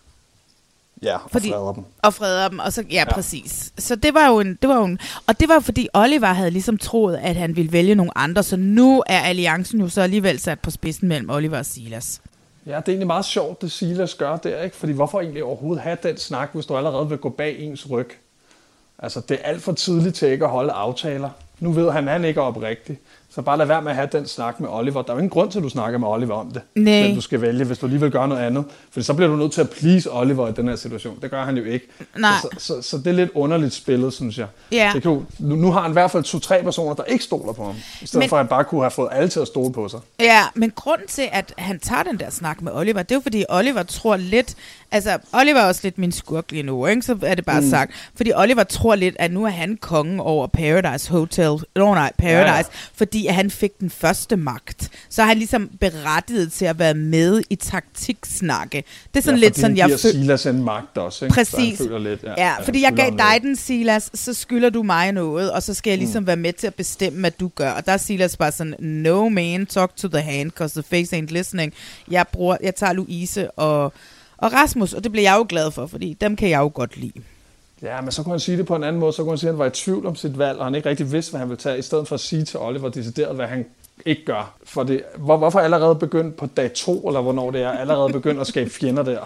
Ja, og fordi, freder dem. Og freder dem, og så, ja, ja, præcis. Så det var jo en, det var jo en, og det var fordi Oliver havde ligesom troet, at han ville vælge nogle andre, så nu er alliancen jo så alligevel sat på spidsen mellem Oliver og Silas. Ja, det er egentlig meget sjovt, det Silas gør der, ikke? Fordi hvorfor egentlig overhovedet have den snak, hvis du allerede vil gå bag ens ryg? Altså, det er alt for tidligt til ikke at holde aftaler. Nu ved han, at han ikke er oprigtig. Så bare lad være med at have den snak med Oliver. Der er jo ingen grund til, at du snakker med Oliver om det. Nej. Men du skal vælge, hvis du lige vil gøre noget andet. For så bliver du nødt til at please Oliver i den her situation. Det gør han jo ikke. Nej. Så, så, så, så det er lidt underligt spillet, synes jeg. Ja. Det kan jo, nu, nu har han i hvert fald to-tre personer, der ikke stoler på ham. I stedet Men- for at han bare kunne have fået alle til at stole på sig. Ja, men grunden til, at han tager den der snak med Oliver, det er jo fordi, Oliver tror lidt... Altså, Oliver er også lidt min skurk lige nu, ikke? Så er det bare mm. sagt. Fordi Oliver tror lidt, at nu er han kongen over Paradise Hotel. Nå nej, Paradise. Ja, Ja, ja. Fordi at han fik den første magt. Så er han ligesom berettiget til at være med i taktiksnakke. Det er sådan ja, lidt sådan, jeg føler... Silas en magt også, ikke? Så Præcis. han føler lidt, Ja, ja fordi jeg gav dig den, Silas, så skylder du mig noget, og så skal jeg ligesom mm. være med til at bestemme, hvad du gør. Og der er Silas bare sådan, no man, talk to the hand, cause the face ain't listening. Jeg, bruger, jeg tager Louise og, og Rasmus, og det bliver jeg jo glad for, fordi dem kan jeg jo godt lide. Ja, men så kunne han sige det på en anden måde. Så kunne han sige, at han var i tvivl om sit valg, og han ikke rigtig vidste, hvad han ville tage, i stedet for at sige til Oliver decideret, hvad han ikke gør. For det, hvor, hvorfor allerede begyndt på dag to, eller hvornår det er, allerede begyndt at skabe fjender der?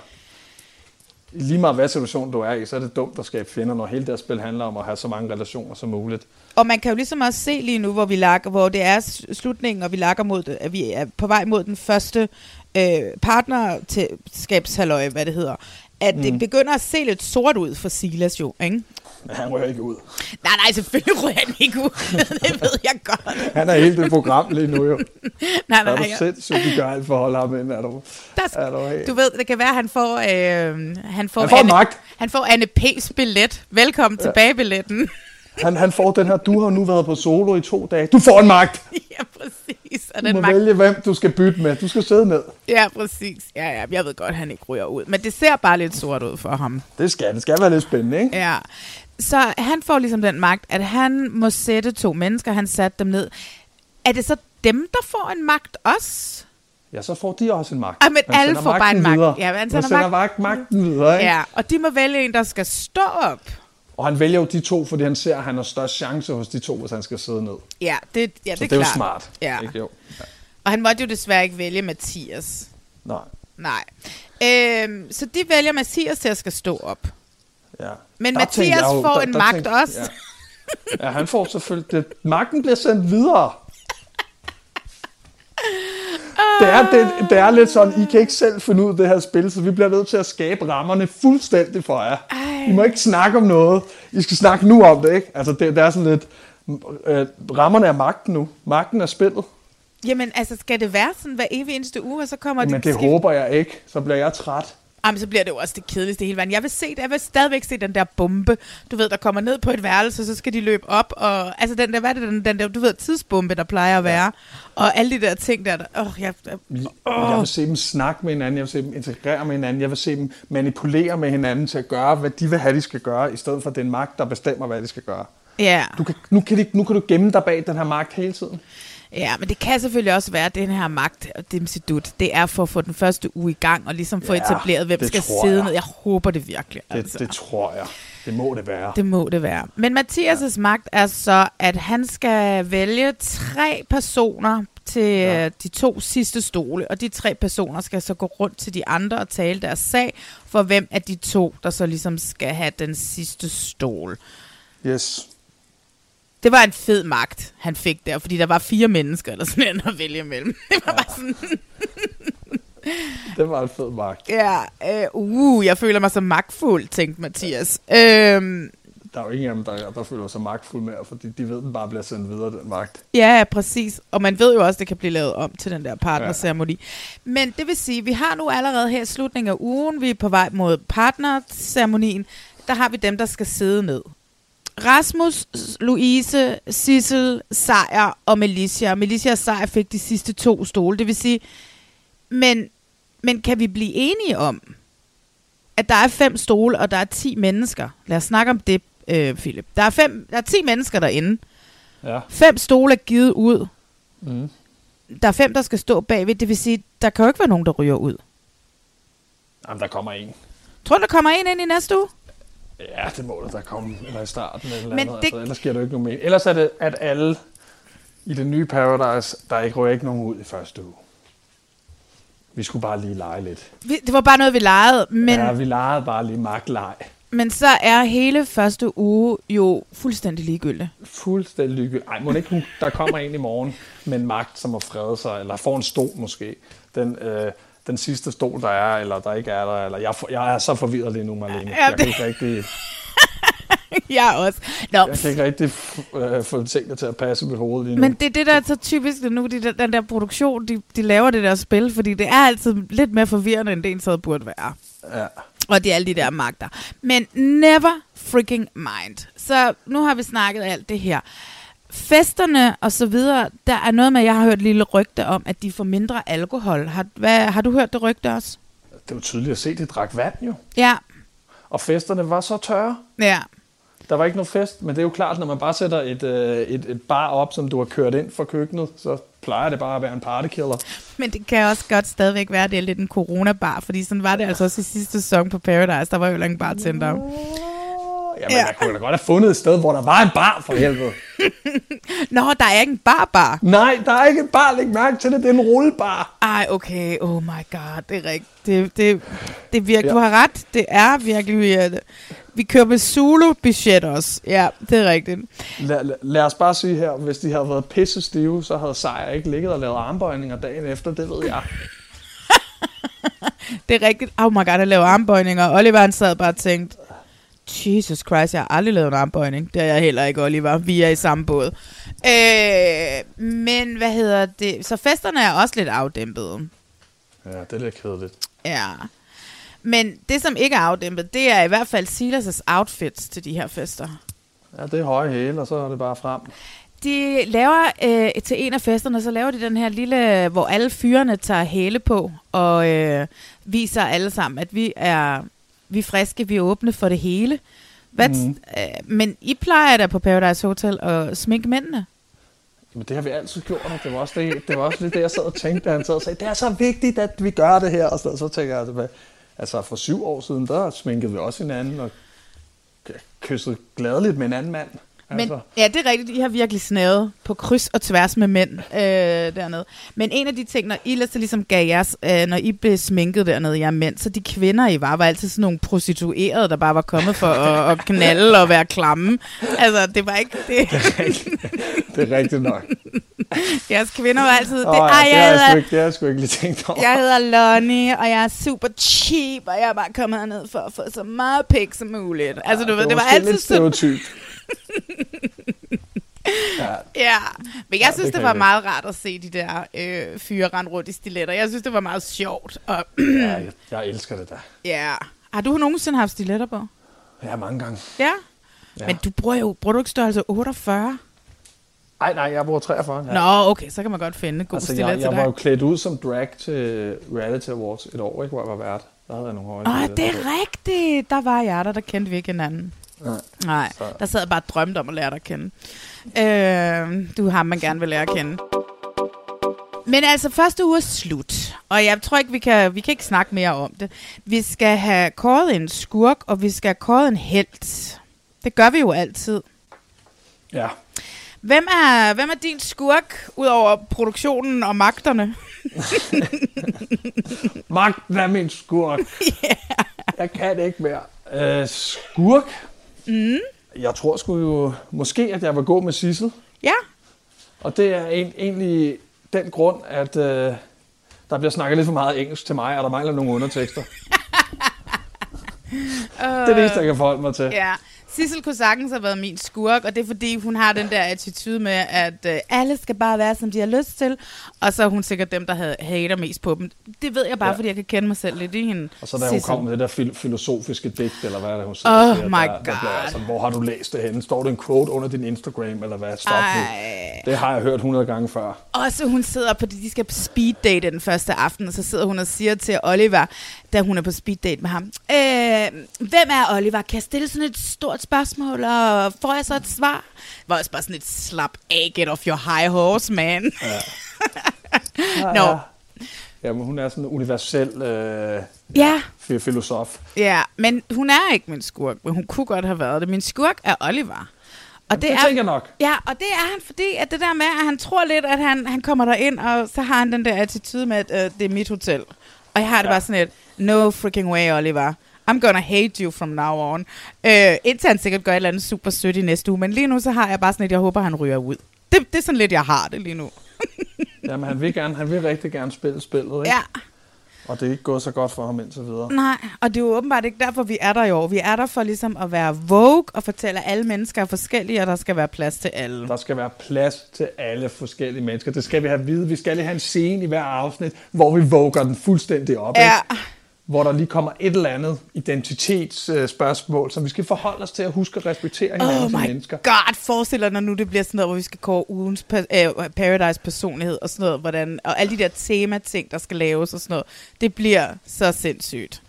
Lige meget hvad situation du er i, så er det dumt at skabe fjender, når hele det spil handler om at have så mange relationer som muligt. Og man kan jo ligesom også se lige nu, hvor vi lakker, hvor det er slutningen, og vi lakker mod at vi er på vej mod den første øh, partnerskabshalløj, hvad det hedder, at mm. det begynder at se lidt sort ud for Silas jo, ikke? Men han rører ikke ud. Nej, nej, selvfølgelig ryger han ikke ud. (laughs) det ved jeg godt. Han er helt det program lige nu jo. (laughs) Nej, Er nej, du jeg- sindssygt, de gør alt for at holde ham ind? Er du, der, er du du ved, det kan være, at han får, øh, han får, Han får Anne, magt. Han får Anne P's billet. Velkommen ja. tilbage billetten. Han, han får den her, du har nu været på solo i to dage. Du får en magt! (laughs) ja, præcis. Og Du den må magt, vælge, hvem du skal bytte med. Du skal sidde ned. ja, præcis. Ja, ja, jeg ved godt, at han ikke ryger ud. Men det ser bare lidt sort ud for ham. Det skal, det skal være lidt spændende, ikke? Ja. Så han får ligesom den magt, at han må sætte to mennesker. Han satte dem ned. Er det så dem, der får en magt også? Ja, så får de også en magt. Ah, men alle får bare en magt. Videre. Ja, han sender sender magt. magten videre, ikke? Ja, og de må vælge en, der skal stå op. Og han vælger jo de to, fordi han ser, at han har størst chance hos de to, hvis han skal sidde ned. Ja, det, ja, det Så er det er jo klart. smart. Ja. Ikke? Jo. Ja. Og han måtte jo desværre ikke vælge Mathias. Nej. Nej. Øhm, så de vælger Mathias til at skal stå op. Ja. Men Der Mathias jo- får der- en der magt tænkte- også. Ja. ja, han får selvfølgelig... Det, magten bliver sendt videre. (laughs) Det er, det, det er lidt sådan, I kan ikke selv finde ud af det her spil, så vi bliver nødt til at skabe rammerne fuldstændig for jer. Ej. I må ikke snakke om noget. I skal snakke nu om det, ikke? Altså, det, det er sådan lidt... Øh, rammerne er magten nu. Magten er spillet. Jamen, altså, skal det være sådan hver evig eneste uge, og så kommer Men det... det håber jeg ikke. Så bliver jeg træt. Jamen, så bliver det jo også det kedeligste i hele verden. Jeg vil se det. Jeg vil stadigvæk se den der bombe, du ved, der kommer ned på et værelse, så skal de løbe op, og altså den der, hvad er det, den, den der, du ved, tidsbombe, der plejer at være, og alle de der ting der, der åh, jeg, Oh. Jeg vil se dem snakke med hinanden, jeg vil se dem integrere med hinanden, jeg vil se dem manipulere med hinanden til at gøre, hvad de vil have, de skal gøre, i stedet for at det er en magt, der bestemmer, hvad de skal gøre. ja. Du kan, nu, kan de, nu kan du gemme dig bag den her magt hele tiden. Ja, men det kan selvfølgelig også være, at den her magt og dimsidut, det er for at få den første uge i gang, og ligesom få Ja, etableret, hvem skal sidde jeg. ned. Jeg håber det virkelig. Det, altså. det tror jeg. Det må det være. Det må det være. Men Mathias' ja. magt er så, at han skal vælge tre personer til ja. de to sidste stole, og de tre personer skal så gå rundt til de andre og tale deres sag, for hvem af de to, der så ligesom skal have den sidste stol. Yes. Det var en fed magt, han fik der, fordi der var fire mennesker eller sådan noget at vælge imellem. (laughs) Det var bare sådan, (laughs) Det var en fed magt. ja, øh, uh, jeg føler mig så magtfuld, tænkte Mathias. Øhm, Der er jo ingen af dem, der, der føler sig magtfuld mere, fordi de ved, at den bare bliver sendt videre, den magt. Ja, ja, præcis. Og man ved jo også, at det kan blive lavet om til den der partnerceremoni. Ja. Men det vil sige, vi har nu allerede her i slutningen af ugen, vi er på vej mod partnerceremonien, der har vi dem, der skal sidde ned. Rasmus, Louise, Sissel, Sejer og Melissa. Melissa og Sejer fik de sidste to stole. Det vil sige, men, men kan vi blive enige om, at der er fem stole, og der er ti mennesker? Lad os snakke om det, øh, Philip. Der er, fem, der er ti mennesker derinde. Ja. Fem stole er givet ud. Mm. Der er fem, der skal stå bagved. Det vil sige, der kan jo ikke være nogen, der ryger ud. Jamen, der kommer en. Tror du, der kommer en ind i næste uge? Ja, det må der, komme, eller i starten eller Men andet. det- Altså, ellers giver det jo ikke nogen mening. Ellers er det, at alle i det nye Paradise, der ikke rører ikke nogen ud i første uge. Vi skulle bare lige lege lidt. Vi- Det var bare noget, vi legede. Men, ja, vi legede bare lige magtleg. Men så er hele første uge jo fuldstændig ligegyldig. Fuldstændig ligegyldigt. Ej, må ikke hun, der kommer en i morgen med en magt, som har fredet sig, eller får en stol måske. Den, øh, den sidste stol, der er, eller der ikke er der, eller jeg, jeg er så forvirret lige nu, Marlene. Ja, jeg kan ikke rigtig, (laughs) jeg også. Nå, jeg kan ikke rigtig øh, få tingene til at passe i mit hoved lige nu. Men det er det, der er så typisk nu, de, den der produktion, de, de laver det der spil, fordi det er altid lidt mere forvirrende, end det en så burde være. Ja. Og det er alle de der magter. Men never freaking mind. Så nu har vi snakket alt det her. Festerne og så videre, der er noget med, jeg har hørt lille rygte om, at de får mindre alkohol. Har, hvad, har du hørt det rygte også? Det var tydeligt at se, de drak vand jo. Ja, Og festerne var så tørre. ja. Der var ikke noget fest, men det er jo klart, når man bare sætter et, øh, et, et bar op, som du har kørt ind fra køkkenet, så plejer det bare at være en partykiller. Men det kan også godt stadigvæk være, at det er lidt en coronabar, fordi sådan var det altså også i sidste sæson på Paradise. Der var jo en bartender. Jamen, Ja. jeg kunne da godt have fundet et sted, hvor der var en bar for helvede. (laughs) Nå, der er ikke en barbar. Nej, der er ikke en bar, læg mærke til det, det er en rullebar. Ej, okay. Oh my god, det er rigtigt. Det, det, det er virkelig, Ja. du har ret. Det er virkelig weird. Vi kører med Zulu-budget også. Ja, det er rigtigt. Lad, lad, lad os bare sige her, hvis de havde været pisse stive, så havde Sejr ikke ligget og lavet armbøjninger dagen efter, det ved jeg. (laughs) Det er rigtigt. Oh my god, jeg laver armbøjninger. Oliver han sad bare og tænkte, Jesus Christ, jeg har aldrig lavet en armbøjning. Det er jeg heller ikke, Oliver. Vi er i samme båd. Øh, men hvad hedder det? Så festerne er også lidt afdæmpede. Ja, det er lidt kedeligt. Ja. Men det, som ikke er afdæmpet, det er i hvert fald Silas' outfits til de her fester. Ja, det er høje hæle, og så er det bare frem. De laver øh, til en af festerne, så laver de den her lille, hvor alle fyrene tager hæle på, og øh, viser alle sammen, at vi er, vi er friske, vi er åbne for det hele. Hvad, mm. Øh, men I plejer da på Paradise Hotel at sminke mændene. Men det har vi altid gjort, og det var også, det, det var også det, jeg sad og tænkte, da han sad og sagde, det er så vigtigt, at vi gør det her. Og så, så tænker jeg altså for syv år siden, der sminkede vi også hinanden og kyssede gladeligt med en anden mand. Men, Altså, ja, det er rigtigt. I har virkelig snavet på kryds og tværs med mænd øh, dernede. Men en af de ting, når I så ligesom gav jeres, øh, når I blev sminket dernede, jer mænd, så de kvinder, I var, var altid sådan nogle prostituerede, der bare var kommet for at, at knalde og være klamme. Altså, det var ikke det. det er rigtigt nok. Jeres kvinder var altid... Det, Åh, ja, ej, det, har jeg, jeg ikke, det har jeg sgu ikke lige tænkt over. jeg hedder Lonnie, og jeg er super cheap, og jeg er bare kommet herned for at få så meget pik som muligt. Altså, du ved, det var måske altid lidt sådan... ja, Ja, men jeg Ja, synes, det det, var jeg meget rart at se de der øh, fyre rende rundt i stiletter. Jeg synes, det var meget sjovt. Og, (clears throat) ja jeg, jeg elsker det der. ja. Har du nogensinde haft stiletter på? Ja, mange gange. Ja. Ja. Men du bruger jo, bruger du ikke størrelse 48? Ej, nej, jeg bruger 43. Ja. Nå, okay, så kan man godt finde god altså, stilet jeg, til jeg dig. var jo klædt ud som drag til Reality Awards et år, ikke, hvor jeg var vært. Der havde jeg nogle høje Åh, det er rigtigt. Der var jeg der, der kendte vi ikke hinanden. Nej. Nej, Så- der sad jeg bare og drømte om at lære dig at kende. Øh, du har man gerne vil lære at kende. Men altså, første uge er slut, og jeg tror ikke, vi kan, vi kan ikke snakke mere om det. Vi skal have kåret en skurk, og vi skal have kåret en helt. Det gør vi jo altid. Ja. Hvem er, hvem er din skurk, ud over produktionen og magterne? (laughs) Magten er min skurk. (laughs) yeah. Jeg kan det ikke mere. Øh, skurk? Mm. Jeg tror sgu jo måske, at jeg vil gå med Sissel. Ja, Og det er en, egentlig den grund, at øh, der bliver snakket lidt for meget engelsk til mig, og der mangler nogle undertekster. (laughs) det er det eneste, jeg kan forholde mig til. Ja, Sissel kunne sagtens have været min skurk, og det er fordi, hun har den der attitude med, at øh, alle skal bare være, som de har lyst til, og så er hun sikkert dem, der havde, hater mest på dem. Det ved jeg bare, ja. Fordi jeg kan kende mig selv lidt i hende. Og så da hun Sissel. kom med det der fil- filosofiske digt, eller hvad er det, hun siger, Oh siger, my der, der God. bliver jeg sådan, hvor har du læst det henne? Står der en quote under din Instagram, eller hvad? Stop nu. Ej. Det har jeg hørt 100 gange før. Og så hun sidder på, de skal på speed date den første aften, og så sidder hun og siger til Oliver, da hun er på speed date med ham, øh, hvem er Oliver? Kan jeg stille sådan et stort spørgsmål, og får jeg så et svar? Det var også bare sådan et slap af, get off your high horse, man. (laughs) Nå. Ja. Jamen, hun er sådan en universel øh, Ja, fi- filosof. ja, men hun er ikke min skurk, men hun kunne godt have været det. Min skurk er Oliver. Og det tænker jeg nok. Ja, og det er han, fordi at det der med, at han tror lidt, at han, han kommer der ind og så har han den der attitude med, at øh, det er mit hotel. Og jeg har det Ja. bare sådan et, no freaking way, Oliver. I'm gonna hate you from now on. Øh, indtil han sikkert gør et eller andet super sødt i næste uge. Men lige nu så har jeg bare sådan lidt, jeg håber, han ryger ud. Det, det er sådan lidt, jeg har det lige nu. (laughs) Jamen, han vil, gerne, han vil rigtig gerne spille spillet, ikke? Ja, Og det er ikke gået så godt for ham indtil videre. nej. Og det er jo åbenbart ikke derfor, vi er der i år. Vi er der for ligesom at være vogue og fortælle, at alle mennesker er forskellige, og der skal være plads til alle. Der skal være plads til alle forskellige mennesker. Det skal vi have at vide. Vi skal lige have en scene i hver afsnit, hvor vi våger den fuldstændig op. Ja, Ikke? Hvor der lige kommer et eller andet identitetsspørgsmål, som vi skal forholde os til at huske at respektere hinanden Oh som my mennesker. god, forestil dig, når nu det bliver sådan noget, hvor vi skal kåre ugens pa- øh, Paradise personlighed og sådan noget, hvordan, og alle de der temating, der skal laves og sådan noget. Det bliver så sindssygt.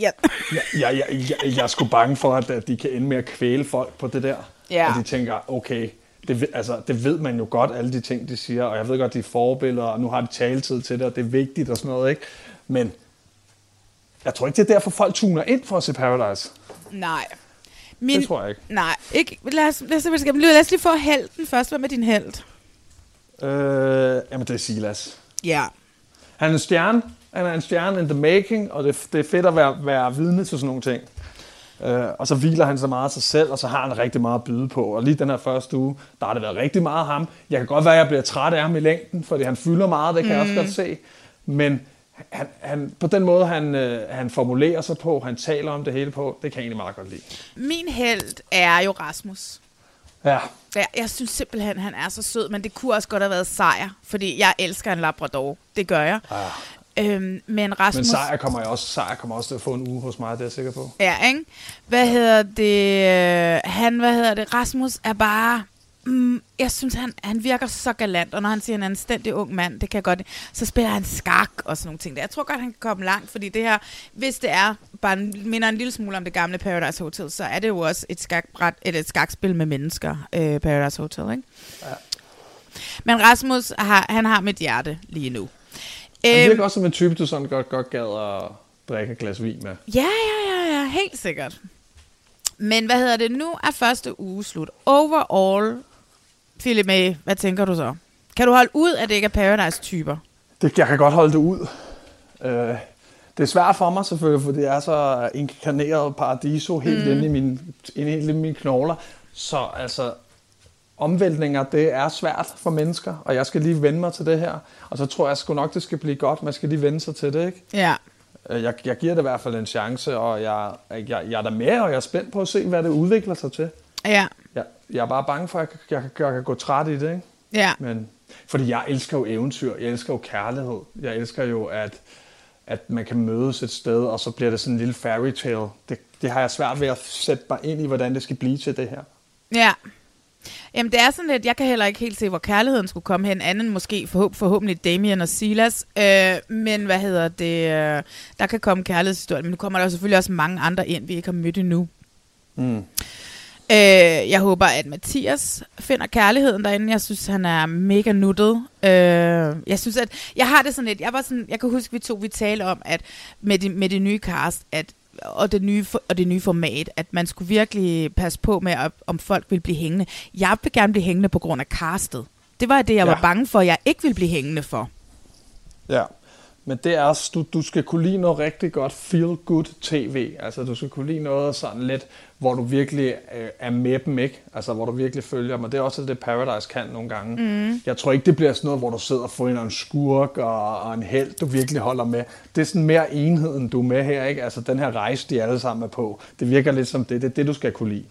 Ja. Jeg, jeg, jeg, jeg, jeg er sgu bange for, at, at de kan ende med at kvæle folk på det der. Ja. Og de tænker, okay, det, altså, det ved man jo godt, alle de ting, de siger, og jeg ved godt, de er forbilleder, og nu har de taletid til det, og det er vigtigt og sådan noget, ikke? Men jeg tror ikke, det er derfor, folk tuner ind for at se Paradise. Nej. Min, Det tror jeg ikke. Nej, ikke. Lad os, lad, os, lad, os, lad os lige få helten først. Hvad med din held? Øh, jamen, det er Silas. Ja. Han er en stjerne. Han er en stjerne in the making, og det, det er fedt at være, være vidne til sådan nogle ting. Øh, og så hviler han så meget af sig selv, og så har han rigtig meget at byde på. Og lige den her første uge, der har det været rigtig meget ham. Jeg kan godt være, at jeg bliver træt af ham i længden, fordi han fylder meget, det kan mm. jeg også godt se. Men han, han, på den måde, han, øh, han formulerer sig på, han taler om det hele på, det kan jeg egentlig meget godt lide. Min held er jo Rasmus. Ja, Jeg, jeg synes simpelthen, han er så sød, men det kunne også godt have været sejr, fordi jeg elsker en labrador. Det gør jeg. ja. Øhm, men Rasmus... Men Sejr kommer, jeg også, Sejr kommer også til at få en uge hos mig, det er jeg sikker på. Ja, ikke? Hvad hedder det? øh, Han, hvad hedder det? Rasmus er bare... Mm, jeg synes, han, han virker så galant, og når han siger, han er en stændig ung mand, det kan jeg godt... Så spiller han skak og sådan nogle ting. Jeg tror godt, han kan komme langt, fordi det her, hvis det er bare en, minder en lille smule om det gamle Paradise Hotel, så er det jo også et, skakbræt, et, et skakspil med mennesker, øh, Paradise Hotel, ikke? Ja. Men Rasmus, har, han har mit hjerte lige nu. Han Øhm, virker også som en type, du sådan godt, godt gad at drikke et glas vin med. Ja, ja, ja, ja, helt sikkert. Men hvad hedder det? Nu er første uge slut. Overall, Philip May, hvad tænker du så? Kan du holde ud, at det ikke er Paradise-typer? Det, jeg kan godt holde det ud. Øh, det er svært for mig selvfølgelig, for det er så inkarneret paradiso helt mm. inde, i mine, inde i mine knogler. Så altså, omvæltninger, det er svært for mennesker, og jeg skal lige vende mig til det her. Og så tror jeg sgu nok, det skal blive godt. Man skal lige vende sig til det, ikke? Ja. Øh, Jeg, jeg giver det i hvert fald en chance, og jeg, jeg, jeg er der med, og jeg er spændt på at se, hvad det udvikler sig til. Ja. Jeg, jeg er bare bange for, at jeg, jeg, jeg, kan gå træt i det, ikke? Ja. Men, fordi jeg elsker jo eventyr, jeg elsker jo kærlighed. Jeg elsker jo, at, at man kan mødes et sted, og så bliver det sådan en lille fairy tale. Det, det har jeg svært ved at sætte mig ind i, hvordan det skal blive til det her. Ja. Jamen, det er sådan lidt, jeg kan heller ikke helt se, hvor kærligheden skulle komme hen, anden måske forhåb, forhåbentlig Damien og Silas. Øh, men hvad hedder det? Øh, der kan komme kærlighedshistorier, men nu kommer der selvfølgelig også mange andre ind, vi ikke har mødt endnu. Mm. Øh, jeg håber, at Mathias finder kærligheden derinde. Jeg synes, han er mega nuttet. Øh, jeg synes, at jeg har det sådan lidt. Jeg var sådan, jeg kan huske, vi to vi talte om, at med det, med det nye cast, at og det, nye, og det nye format, at man skulle virkelig passe på med, at, om folk ville blive hængende. Jeg vil gerne blive hængende på grund af castet. Det var det, jeg var Ja. bange for, at jeg ikke ville blive hængende for. Ja, men det er også, du, du skal kunne lide noget rigtig godt feel-good tv. Altså, du skal kunne lide noget sådan lidt, hvor du virkelig øh, er med dem, ikke? Altså, hvor du virkelig følger dem. Og det er også det, Paradise kan nogle gange. Mm. Jeg tror ikke, det bliver sådan noget, hvor du sidder og får en skurk og, og en held, du virkelig holder med. Det er sådan mere enheden, du er med her, ikke? Altså, den her rejse, de alle sammen er på. Det virker lidt som det. Det er det, du skal kunne lide.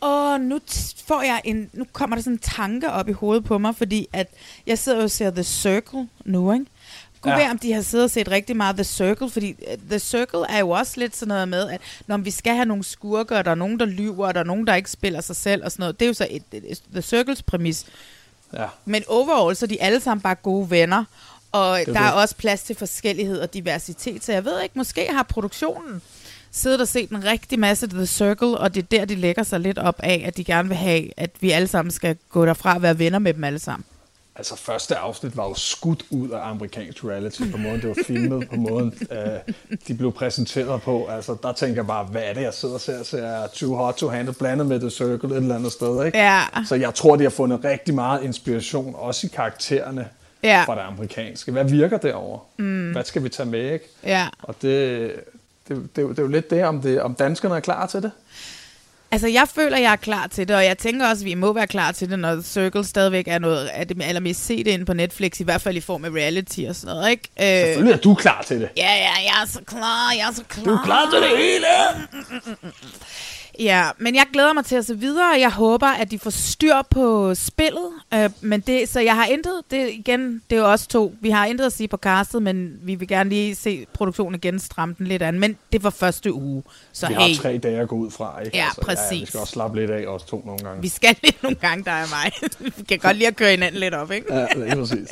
Og nu får jeg en, nu kommer der sådan en tanke op i hovedet på mig, fordi at jeg sidder og ser The Circle nu, ikke? Gud Ja. ja. om de har siddet og set rigtig meget The Circle, fordi øh, The Circle er jo også lidt sådan noget med, at når vi skal have nogle skurker, der er nogen, der lyver, der er nogen, der ikke spiller sig selv og sådan noget. Det er jo så et, et, et, The Circles præmis. Ja. Men overall, så er de alle sammen bare gode venner, og er der er det. også plads til forskellighed og diversitet. Så jeg ved ikke, måske har produktionen siddet og set en rigtig masse The Circle, og det er der, de lægger sig lidt op af, at de gerne vil have, at vi alle sammen skal gå derfra og være venner med dem alle sammen. Altså, første afsnit var jo skudt ud af amerikansk reality, på måden det var filmet, på måden øh, de blev præsenteret på. Altså, der tænker jeg bare, hvad er det, jeg sidder og ser? Ser Too Hot to Handle blandet med The Circle et eller andet sted, ikke? Ja. Så jeg tror, de har fundet rigtig meget inspiration, også i karaktererne Ja. fra det amerikanske. Hvad virker derovre? Mm. Hvad skal vi tage med, ikke? Ja. Og det, det, det, det er jo lidt det om, det, om danskerne er klar til det. Altså, jeg føler, jeg er klar til det, og jeg tænker også, at vi må være klar til det, når Circle stadigvæk er noget af det allermest set ind på Netflix, i hvert fald i form af reality og sådan noget, ikke? Øh, Selvfølgelig er du klar til det. Ja, ja, jeg er så klar, jeg er så klar. Du er klar til det hele! Ja, men jeg glæder mig til at se videre, jeg håber, at de får styr på spillet. Øh, men det, så jeg har intet, det igen, det er jo også to. Vi har intet at sige på castet, men vi vil gerne lige se produktionen igen stramme den lidt an. Men det var første uge, så Vi hey, har tre dage at gå ud fra, ikke? Ja, Ja, vi præcis. skal også slappe lidt af, os to nogle gange. vi skal lidt nogle gange, der er mig. (laughs) vi kan godt lige at køre hinanden lidt op, ikke? Ja, det er præcis.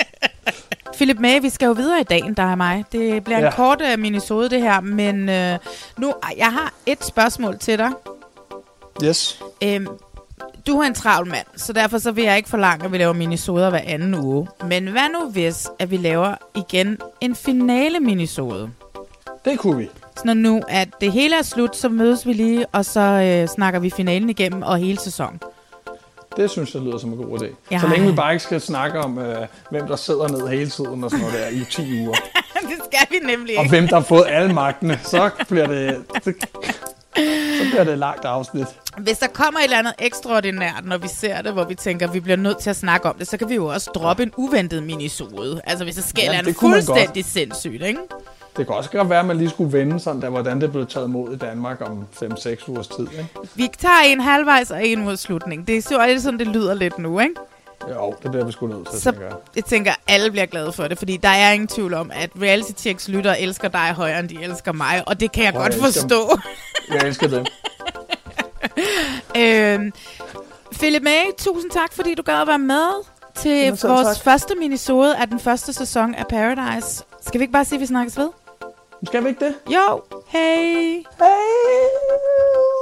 (laughs) Philip May, vi skal jo videre i dagen, der er mig. Det bliver en Ja. kort uh, minisode, det her, men uh, nu, jeg har et spørgsmål til dig. Yes. Øhm, du er en travl mand, så derfor så vil jeg ikke forlange, at vi laver minisoder hver anden uge. Men hvad nu hvis, at vi laver igen en finale-minisode? Det kunne vi. Så når nu at det hele er slut, så mødes vi lige, og så øh, snakker vi finalen igennem og hele sæsonen. Det synes jeg lyder som en god idé. Jeg Så længe vi bare ikke skal snakke om, øh, hvem der sidder ned hele tiden og sådan noget der i 10 uger. (laughs) det skal vi nemlig Og ikke. hvem der har fået alle magtene, så bliver det... Så, så bliver det et langt afsnit. Hvis der kommer et eller andet ekstraordinært, når vi ser det, hvor vi tænker, at vi bliver nødt til at snakke om det, så kan vi jo også droppe en uventet minisode. Altså hvis der sker Ja, noget fuldstændig sindssygt, ikke? Det kan også godt være, at man lige skulle vende sådan der, hvordan det blev taget imod i Danmark om 5-6 ugers tid. Ikke? Vi tager en halvvejs og en mod slutning. Det er så sådan, det lyder lidt nu, ikke? Jo, det bliver vi sgu nødt til, Så tænker jeg. jeg tænker, alle bliver glade for det, fordi der er ingen tvivl om, at reality checks lytter elsker dig højere, end de elsker mig, og det kan jeg Prøv, godt jeg forstå. Jeg elsker det. (laughs) øhm, Philip May, tusind tak, fordi du gad at være med til Jamen, vores tak. første minisode af den første sæson af Paradise. Skal vi ikke bare sige, at vi snakkes ved? Skal vi ikke det? Jo, hey! Hey!